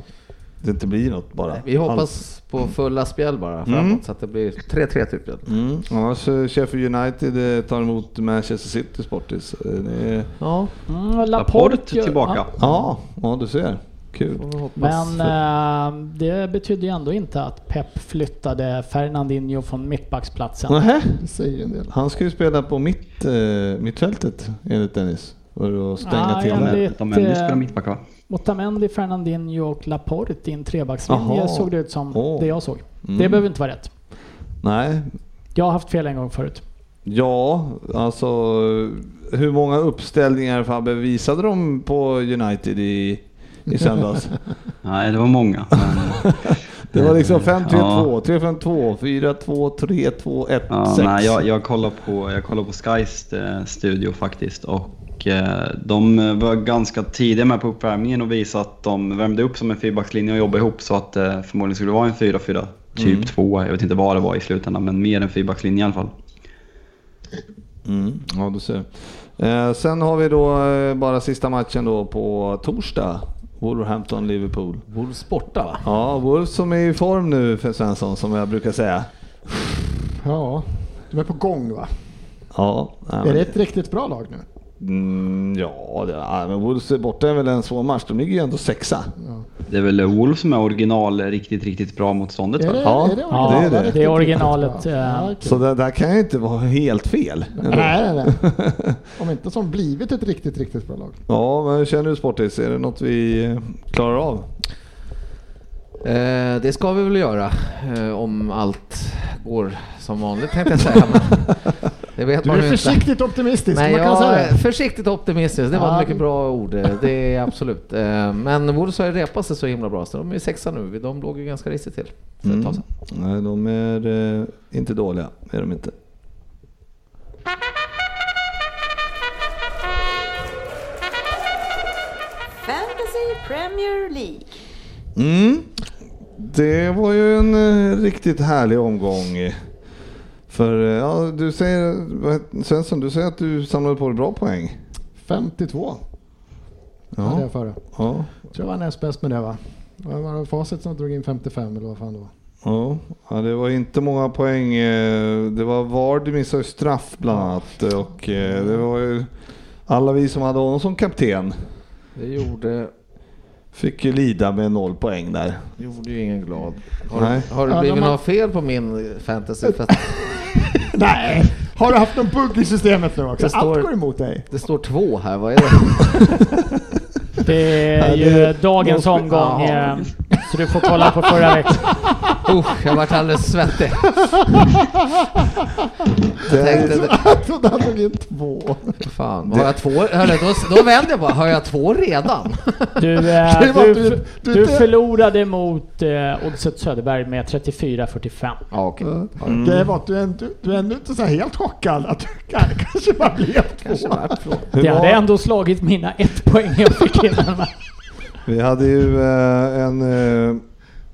Det inte blir något bara? Vi hoppas på fulla spjäl bara framåt Mm. så att det blir 3-3 typ. Mm. Annars eh, Sheffield United eh, tar emot Manchester City Sportis. Eh, Det är, Ja, Mm, Laporte Laporte tillbaka. Ja. ja, ja, du ser. Kul. Men eh, det betyder ju ändå inte att Pep flyttade Fernandinho från mittbacksplatsen. Nähä? det säger en del. Han ska ju spela på mitt, eh, mittfältet enligt Dennis. För att stänga Ja, till det. det- Otamendi spelar eh, mittback va? Otamendi, Fernandinho och Laporte i en trebackslinje såg det ut som Åh. det jag såg. Mm. Det behöver inte vara rätt. Nej, Jag har haft fel en gång förut. ja, alltså hur många uppställningar Fabbe visade de på United i, i söndags? Nej, det var många. Men, Det var liksom 5-3-2, Ja. 3-5-2, 4-2, 3-2, 1-6. ja, nej, jag, jag kollar på, jag kollar på Skys eh, studio faktiskt och eh, de var ganska tidiga med på uppvärmningen och visade att de värmde upp som en fyrbackslinje och jobbade ihop så att det förmodligen skulle vara en 4-4, typ Mm. 2. Jag vet inte vad det var i slutändan, men mer än fyrbackslinje i alla fall. Mm, ja, du ser. Eh, sen har vi då eh, bara sista matchen då på torsdag. Wolverhampton-Liverpool. Wolves borta va? Ja, Wolves som är i form nu för Svensson, som jag brukar säga. Ja, de är på gång va? Ja, nej, Är men- det ett riktigt bra lag nu? Mm, ja, det, ja, men Wolves är borta är väl en svår match. De ligger ju ändå sexa. Det är väl Wolves som är original riktigt, riktigt bra motståndet Är det, Ja, är det, ja, det är det. Det är originalet, eh, Ja, okej. Så det där kan ju inte vara helt fel. Nej, nej, nej. Om inte som blivit ett riktigt, riktigt bra lag. Ja, men hur känner du Sportis? Är det något vi eh, klarar av? Eh, det ska vi väl göra eh, om allt går som vanligt tänkte jag säga. Men det vet Du man är inte. försiktigt optimistisk, Nej, man kan säga försiktigt optimistisk. Det var Ja. ett mycket bra ord. Det är absolut. Eh, Men Wolves har ju repat sig så himla bra, så de är sexa nu. De låg ju ganska risigt till för ett tag sedan. Nej, de är eh, inte dåliga. Är de inte. Fantasy Premier League. Mm. Det var ju en eh, riktigt härlig omgång. För eh, ja, du säger, Svensson, du säger att du samlade på dig bra poäng. 52 hade Ja. jag förra. Ja. tror jag var näst bäst med det va? Vad var det facit som drog in 55 eller vad fan det var? Ja, ja, det var inte många poäng. eh, Det var Vardy missade ju straff bland annat och eh, det var ju alla vi som hade honom som kapten Det gjorde, fick ju lida med noll poäng där. gjorde ju ingen glad. Har, Nej. har det Ja, blivit när man- något fel på min fantasy? För att Nej! Har du haft någon bugg i systemet nu också? Det står- Allt går emot dig. det står två här, vad är det? Det är Ja, ju det- dagens omgång, Ja. Så du får kolla på förra veckan. Usch, jag vart alldeles svettig. Det, Jag tänkte, Jag trodde han drog in två. fan, har jag två? Hörru, då, då vänder jag bara, har jag två redan? Du, eh, var du, du- förlorade mot eh, Oddset Söderberg med 34-45. Ja, okej. Mm. Det var du är, du, du är ändå inte så här helt chockad att du kan, kanske bara blev Kanske två. värt två. hur Det hade var- ändå slagit mina ett poäng jag fick innan. Vi hade ju eh, en eh,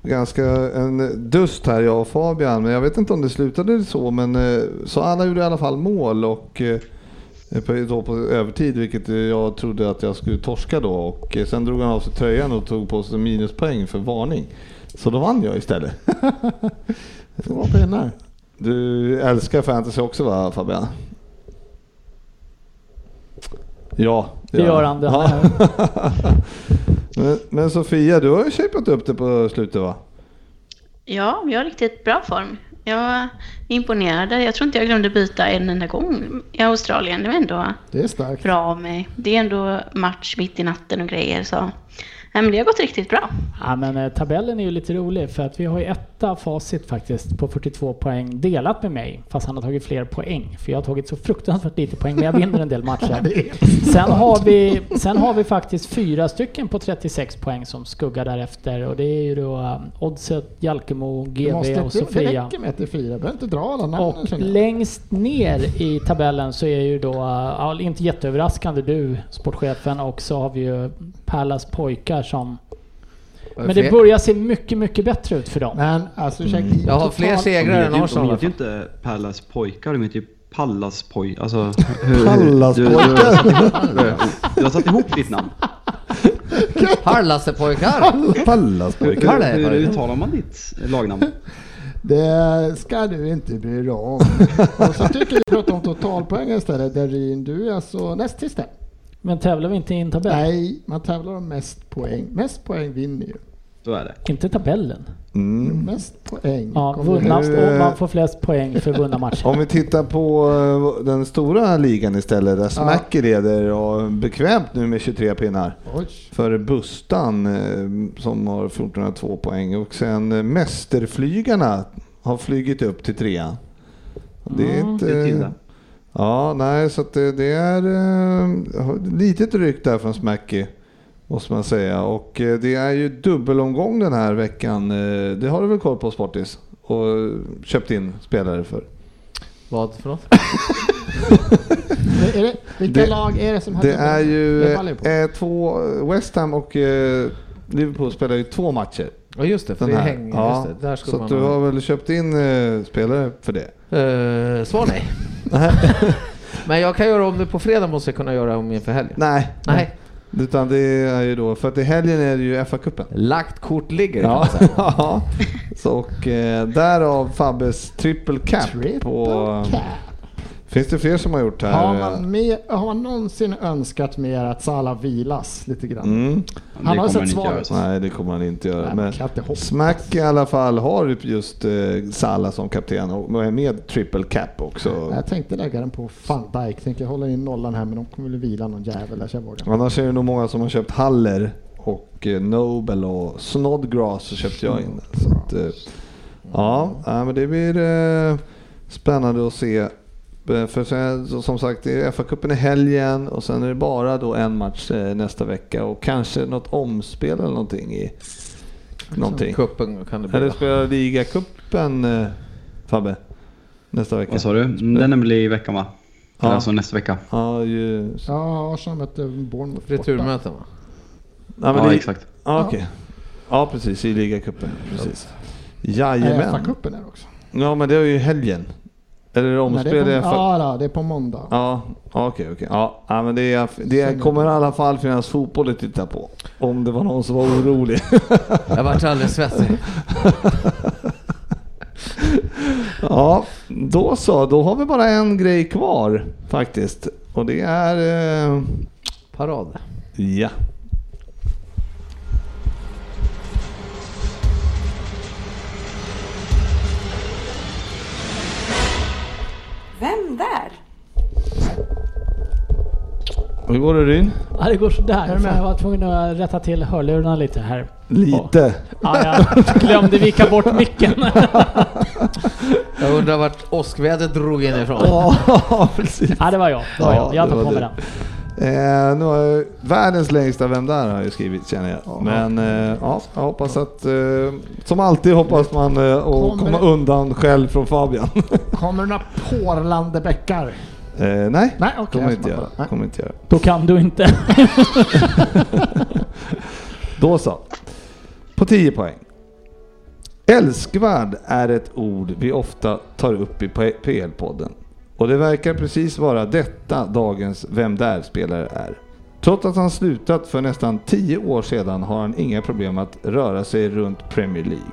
ganska en dust här, jag och Fabian, men jag vet inte om det slutade så, men eh, så alla gjorde i alla fall mål och på, då på övertid, vilket jag trodde att jag skulle torska då och sen drog han av sig tröjan och tog på sig minuspoäng för varning. Så då vann jag istället. Det var pinnar. Du älskar fantasy också va Fabian? Ja, Det gör han. Det. Ja. men, men Sofia, du har ju shapat upp det på slutet va? Ja, jag har riktigt bra form. Jag är imponerad. Jag tror inte jag glömde byta en enda gång i Australien. Det var ändå Det är starkt. bra av mig. Det är ändå match mitt i natten och grejer. Så Nej, men det har gått riktigt bra. Ja, men eh, tabellen är ju lite rolig för att vi har ju etta facit faktiskt på 42 poäng delat med mig. Fast han har tagit fler poäng. För jag har tagit så fruktansvärt lite poäng men jag vinner en del matcher. Sen har vi, sen har vi faktiskt fyra stycken på 36 poäng som skuggar därefter. Och det är ju då um, Oddset, Jalkemo, GB måste, och det Sofia. räcker med att det är fyra, behöver inte dra alla namnen. Och längst ner i tabellen så är ju då, ja, inte jätteöverraskande du, sportchefen, och så har vi ju Pallas pojkar som... Men det börjar se mycket, mycket bättre ut för dem. Men alltså. Mm. Jag har fler De segrar än de Arsenal. alla heter ju inte Pallas pojkar, de heter ju Pallas pojkar. Alltså, hur- Pallas du, pojkar. Du, du har satt ihop ditt namn. Harlassepojkar! Pallaspojkar. Hur uttalar man ditt lagnamn? Det ska du inte bry dig om. Och så tycker vi prata om totalpoäng istället. Darin, du är alltså näst sista. Men tävlar vi inte i en tabell? Nej, man tävlar om mest poäng. Mest poäng vinner ju. Så är det. Inte tabellen. Mm. Mest poäng. Ja, Kommer vunna, Nu, och man får flest poäng för vunna matcher. Om vi tittar på eh, den stora ligan istället, där Smacky leder och bekvämt nu med 23 pinnar. Oj. För Bustan eh, som har 1402 poäng och sen eh, Mästerflygarna har flygit upp till trean. Det är Mm, inte... det är till det. Ja, nej, så att det, det är eh, litet ryck där från Smacky. Måste man säga. Och eh, det är ju dubbelomgång den här veckan. Eh, det har du väl koll på Sportis? Och köpt in spelare för. Vad för något? Är det, vilka Det- lag är det som har Det är ju eh, två, West Ham och eh, Liverpool spelar ju två matcher. Ja just det, för Den det här. hänger. Ja, Just det, så man att du ha- har väl köpt in eh, spelare för det? Eh, svar nej. Men jag kan göra om det på fredag måste jag kunna göra om inför helgen. Nej. Nej. Utan det är ju då, för att i helgen är det ju FA-cupen. Lagt kort ligger kan Ja, man säga. ja. Så och eh, därav Fabbes triple cap Triple på... cap. Finns det fler som har gjort här? Har man, med, har man någonsin önskat mer att Salah vilas lite grann? Mm. Han har det kommer sett svag göra. ut. Nej, det kommer han inte göra. Nej, Men. Smack i alla fall har just eh, Salah som kapten och är med triple cap också. Jag tänkte lägga den på van Dijk. Tänkte jag håller in nollan här men de kommer väl vila någon jävel där. Annars är det nog många som har köpt Haller och eh, Nobel och Snodgrass så köpte jag in. Så att, eh, ja, men det blir eh, spännande att se. Eh, För sen, som sagt, är FA-cupen i helgen och sen är det bara då en match eh, nästa vecka och kanske något omspel eller någonting i någonting. Kuppen kan det bli. Eller spelar ligacupen eh, Fabbe? Nästa vecka? Vad sa du? Den är väl i veckan va? Ja. Eller Alltså nästa vecka. Ja, ju... Ja, Arsenal mötte Bournemouth. Returmöten va? ja, men Ja, det- exakt. Ja, okej. Ja, precis. I ligacupen. Precis. Jajamän. FA-cupen är det också. Ja, men det är ju helgen. Eller är det Nej, det omspel är på, FA? ja, det är på måndag. Ja, ja, okej, okej. Ja, ja, men det, är, det kommer i alla fall finnas fotboll att titta på. Om det var någon som var orolig. Jag vart alldeles svettig. ja, då så. Då har vi bara en grej kvar faktiskt. Och det är... Eh, Parad. ja. Vem där? Hur går det Ryn? Ja, det går sådär. Fan, Jag var tvungen att rätta till hörlurarna lite här. Lite. Ja, jag glömde vika bort micken. Jag undrar vart åskvädret drog in ifrån. Ja, precis. Ja, det var jag. Det var Ja, jag. Jag det tar var på mig den. Eh, nu har jag, världens längsta Vem där har jag skrivit känner jag. Men eh, ja, jag hoppas att, eh, som alltid hoppas man eh, att Kommer- komma undan själv från Fabian. Kommer det några porlande bäckar? eh, nej, Nej, okej. kommer jag inte göra. nej. Kommer inte göra. Då kan du inte. Då så. På 10 poäng. Älskvärd är ett ord vi ofta tar upp i PL-podden. Och det verkar precis vara detta dagens Vem Där-spelare är. Trots att han slutat för nästan 10 år sedan har han inga problem att röra sig runt Premier League.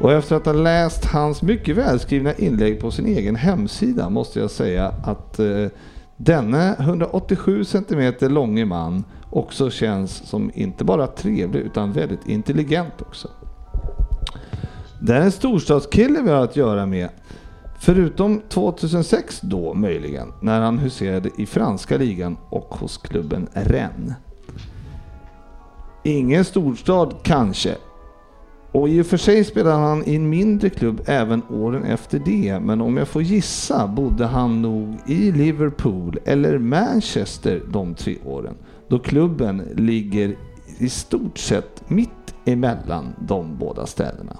Och efter att ha läst hans mycket välskrivna inlägg på sin egen hemsida måste jag säga att eh, denne 187 cm långe man också känns som inte bara trevlig utan väldigt intelligent också. Det är en storstadskille vi har att göra med. Förutom 2006 då möjligen, när han huserade i franska ligan och hos klubben Rennes. Ingen storstad kanske. Och i och för sig spelade han i en mindre klubb även åren efter det, men om jag får gissa bodde han nog i Liverpool eller Manchester de tre åren, då klubben ligger i stort sett mitt emellan de båda städerna.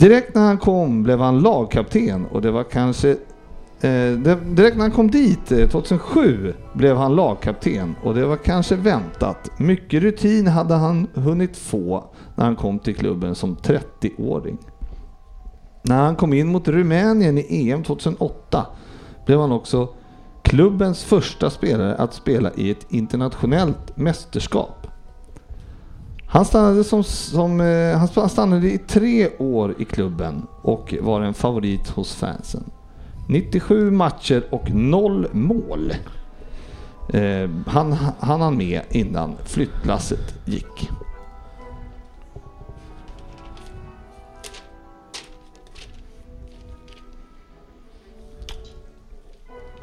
Direkt när han kom blev han lagkapten och det var kanske Eh, direkt när han kom dit, eh, 2007, blev han lagkapten och det var kanske väntat. Mycket rutin hade han hunnit få när han kom till klubben som 30-åring. När han kom in mot Rumänien i EM 2008 blev han också klubbens första spelare att spela i ett internationellt mästerskap. Han stannade, som, som, eh, han stannade i tre år i klubben och var en favorit hos fansen. 97 matcher och noll mål. Eh, han hann han med innan flyttlasset gick.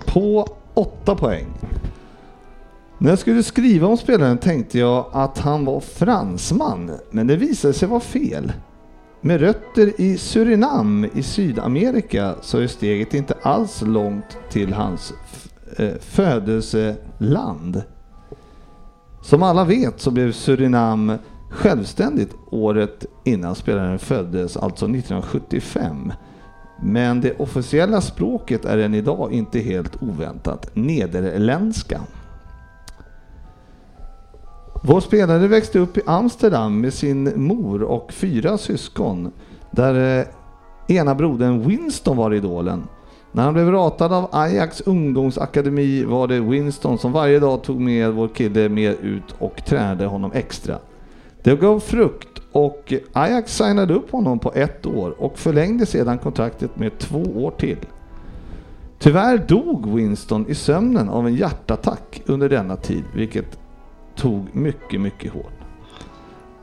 På 8 poäng. När jag skulle skriva om spelaren tänkte jag att han var fransman, men det visade sig vara fel. Med rötter i Surinam i Sydamerika så är steget inte alls långt till hans eh, födelseland. Som alla vet så blev Surinam självständigt året innan spelaren föddes, alltså 1975. Men det officiella språket är än idag inte helt oväntat nederländska. Vår spelare växte upp i Amsterdam med sin mor och fyra syskon, där eh, ena brodern Winston var idolen. När han blev ratad av Ajax ungdomsakademi var det Winston som varje dag tog med vår kille med ut och tränade honom extra. Det gav frukt och Ajax signade upp honom på ett år och förlängde sedan kontraktet med två år till. Tyvärr dog Winston i sömnen av en hjärtattack under denna tid, vilket tog mycket, mycket hårt.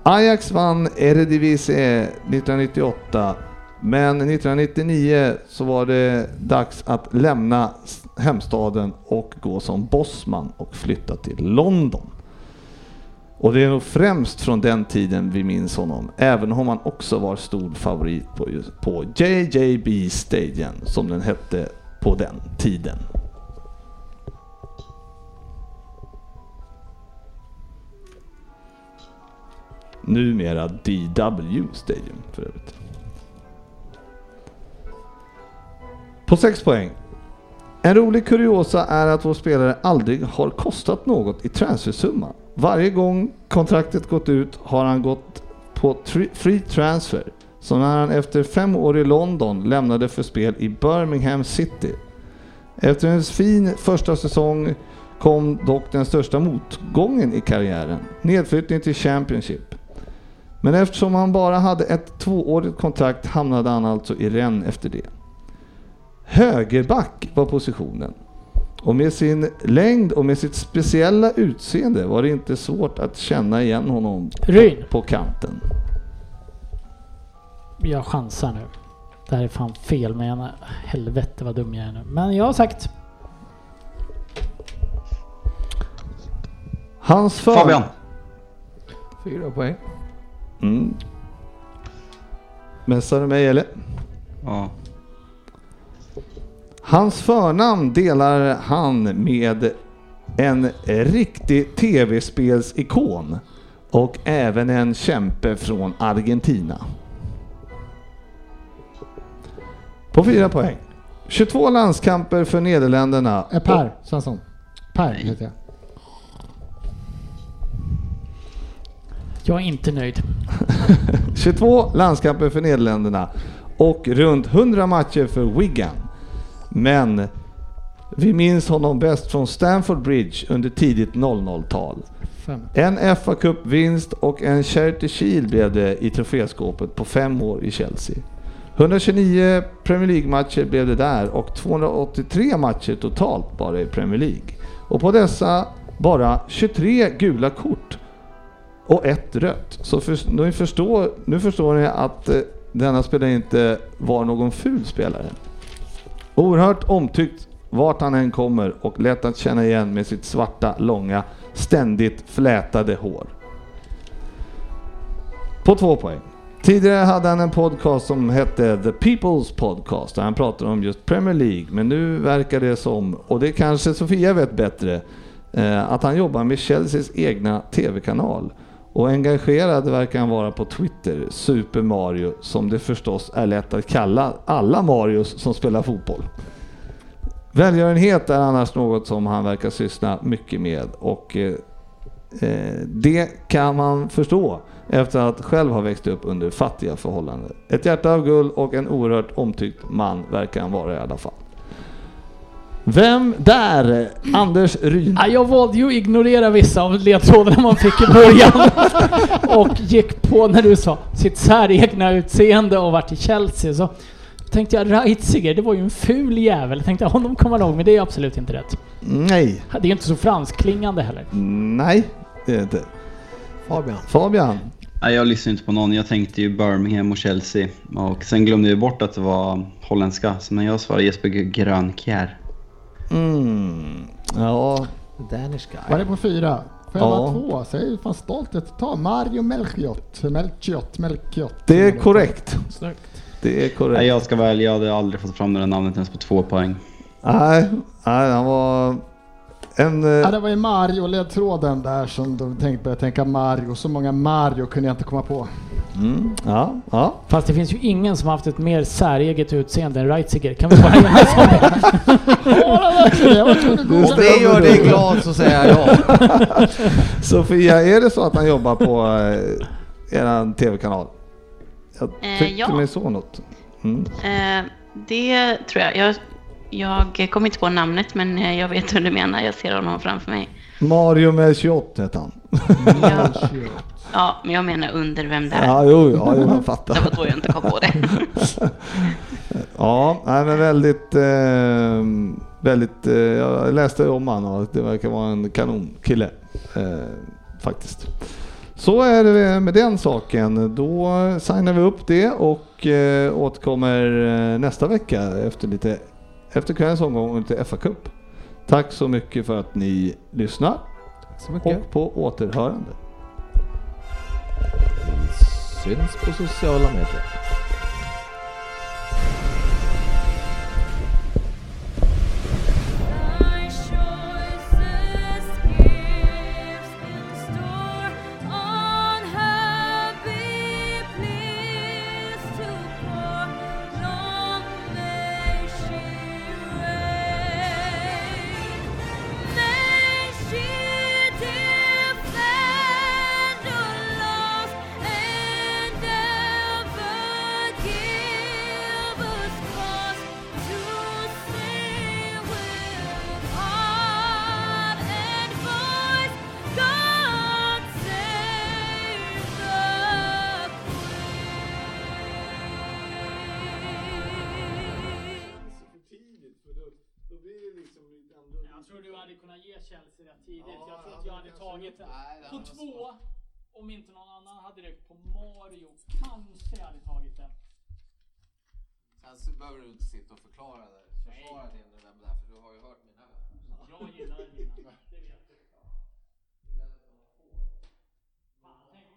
Ajax vann Eredivisie 1998, men 1999 så var det dags att lämna hemstaden och gå som bossman och flytta till London. Och det är nog främst från den tiden vi minns honom, även om han också var stor favorit på, på JJB Stadium, som den hette på den tiden. Numera DW Stadium för övrigt. På 6 poäng. En rolig kuriosa är att vår spelare aldrig har kostat något i transfersumma. Varje gång kontraktet gått ut har han gått på free transfer. Så när han efter fem år i London lämnade för spel i Birmingham City. Efter en fin första säsong kom dock den största motgången i karriären. Nedflyttning till Championship. Men eftersom han bara hade ett tvåårigt kontrakt hamnade han alltså i Rennes efter det. Högerback var positionen. Och med sin längd och med sitt speciella utseende var det inte svårt att känna igen honom Ryn. på kanten. Jag chansar nu. Det här är fan fel men jag, helvete vad dum jag är nu. Men jag har sagt Hans för... Fabian. Fyra poäng. Mm. Mässar du mig eller? Ja. Hans förnamn delar han med en riktig tv-spelsikon och även en kämpe från Argentina. På fyra poäng. 22 landskamper för Nederländerna. Per Svensson. Per heter jag. Jag är inte nöjd. 22 landskamper för Nederländerna och runt 100 matcher för Wigan. Men vi minns honom bäst från Stamford Bridge under tidigt 00-tal. Fem. En fa Cup-vinst och en Charity Shield blev det i troféskåpet på fem år i Chelsea. 129 Premier League-matcher blev det där och 283 matcher totalt bara i Premier League. Och på dessa bara 23 gula kort och ett rött. Så för, nu, förstår, nu förstår ni att eh, denna spelare inte var någon ful spelare. Oerhört omtyckt vart han än kommer och lätt att känna igen med sitt svarta, långa, ständigt flätade hår. På två poäng. Tidigare hade han en podcast som hette The People's Podcast där han pratade om just Premier League. Men nu verkar det som, och det kanske Sofia vet bättre, eh, att han jobbar med Chelseas egna TV-kanal. Och engagerad verkar han vara på Twitter, Super Mario, som det förstås är lätt att kalla alla Marios som spelar fotboll. Välgörenhet är annars något som han verkar syssla mycket med och eh, eh det kan man förstå efter att själv ha växt upp under fattiga förhållanden. Ett hjärta av guld och en oerhört omtyckt man verkar han vara i alla fall. Vem där? Anders Ryn. Ja, jag valde ju att ignorera vissa av ledtrådarna man fick i början. och gick på när du sa sitt säregna utseende och vart i Chelsea. Så tänkte jag Reitziger, det var ju en ful jävel. Tänkte jag honom kommer jag ihåg, men det är absolut inte rätt. Nej, Det är ju inte så franskklingande heller. nej, det är det inte. Fabian. Fabian. Nej, jag lyssnade inte på någon. Jag tänkte ju Birmingham och Chelsea. Och sen glömde jag bort att det var holländska. Så när jag svarade Jesper Grönkjær. Mm. Ja, Danish Var guy. det på fyra? Jag Ja. två? Så jag är fan stolt att ta Mario Melchiot. Melchiot, Melchiot. det är korrekt. Snyggt. Det är korrekt. Nej, jag ska välja, jag hade aldrig fått fram det där namnet ens på två poäng. Nej, nej, han var en... Ja, eh, det var ju Mario-ledtråden där som du tänkte började tänka Mario. Så många Mario kunde jag inte komma på. Mm, ja, ja. Fast det finns ju ingen som haft ett mer säreget utseende än Reitziger. Kan vi bara enas om det? Om det gör dig glad så säger jag ja. Sofia, är det så att han jobbar på eh, eran tv-kanal? Jag Eh, tyckte ja. mig så något. Mm. Eh, det tror jag. jag. Jag kommer inte på namnet men jag vet hur du menar. Jag ser honom framför mig. Mario med 28 hette han. Ja, ja men jag menar under vem det är. Ja, jo, ja, jag Det var fattar. då jag inte kom på det. Ja, nej, men väldigt, eh, väldigt, eh, jag läste om han och det verkar vara en kanonkille eh, faktiskt. Så är det med den saken. Då signar vi upp det och eh, återkommer eh, nästa vecka efter lite efter kvällens omgång lite FA-cup. Tack så mycket för att ni lyssnar och på återhörande. Vi syns på sociala medier. behöver du inte sitta och förklara det, försvara din, för du har ju hört mina. Jag gillar mina.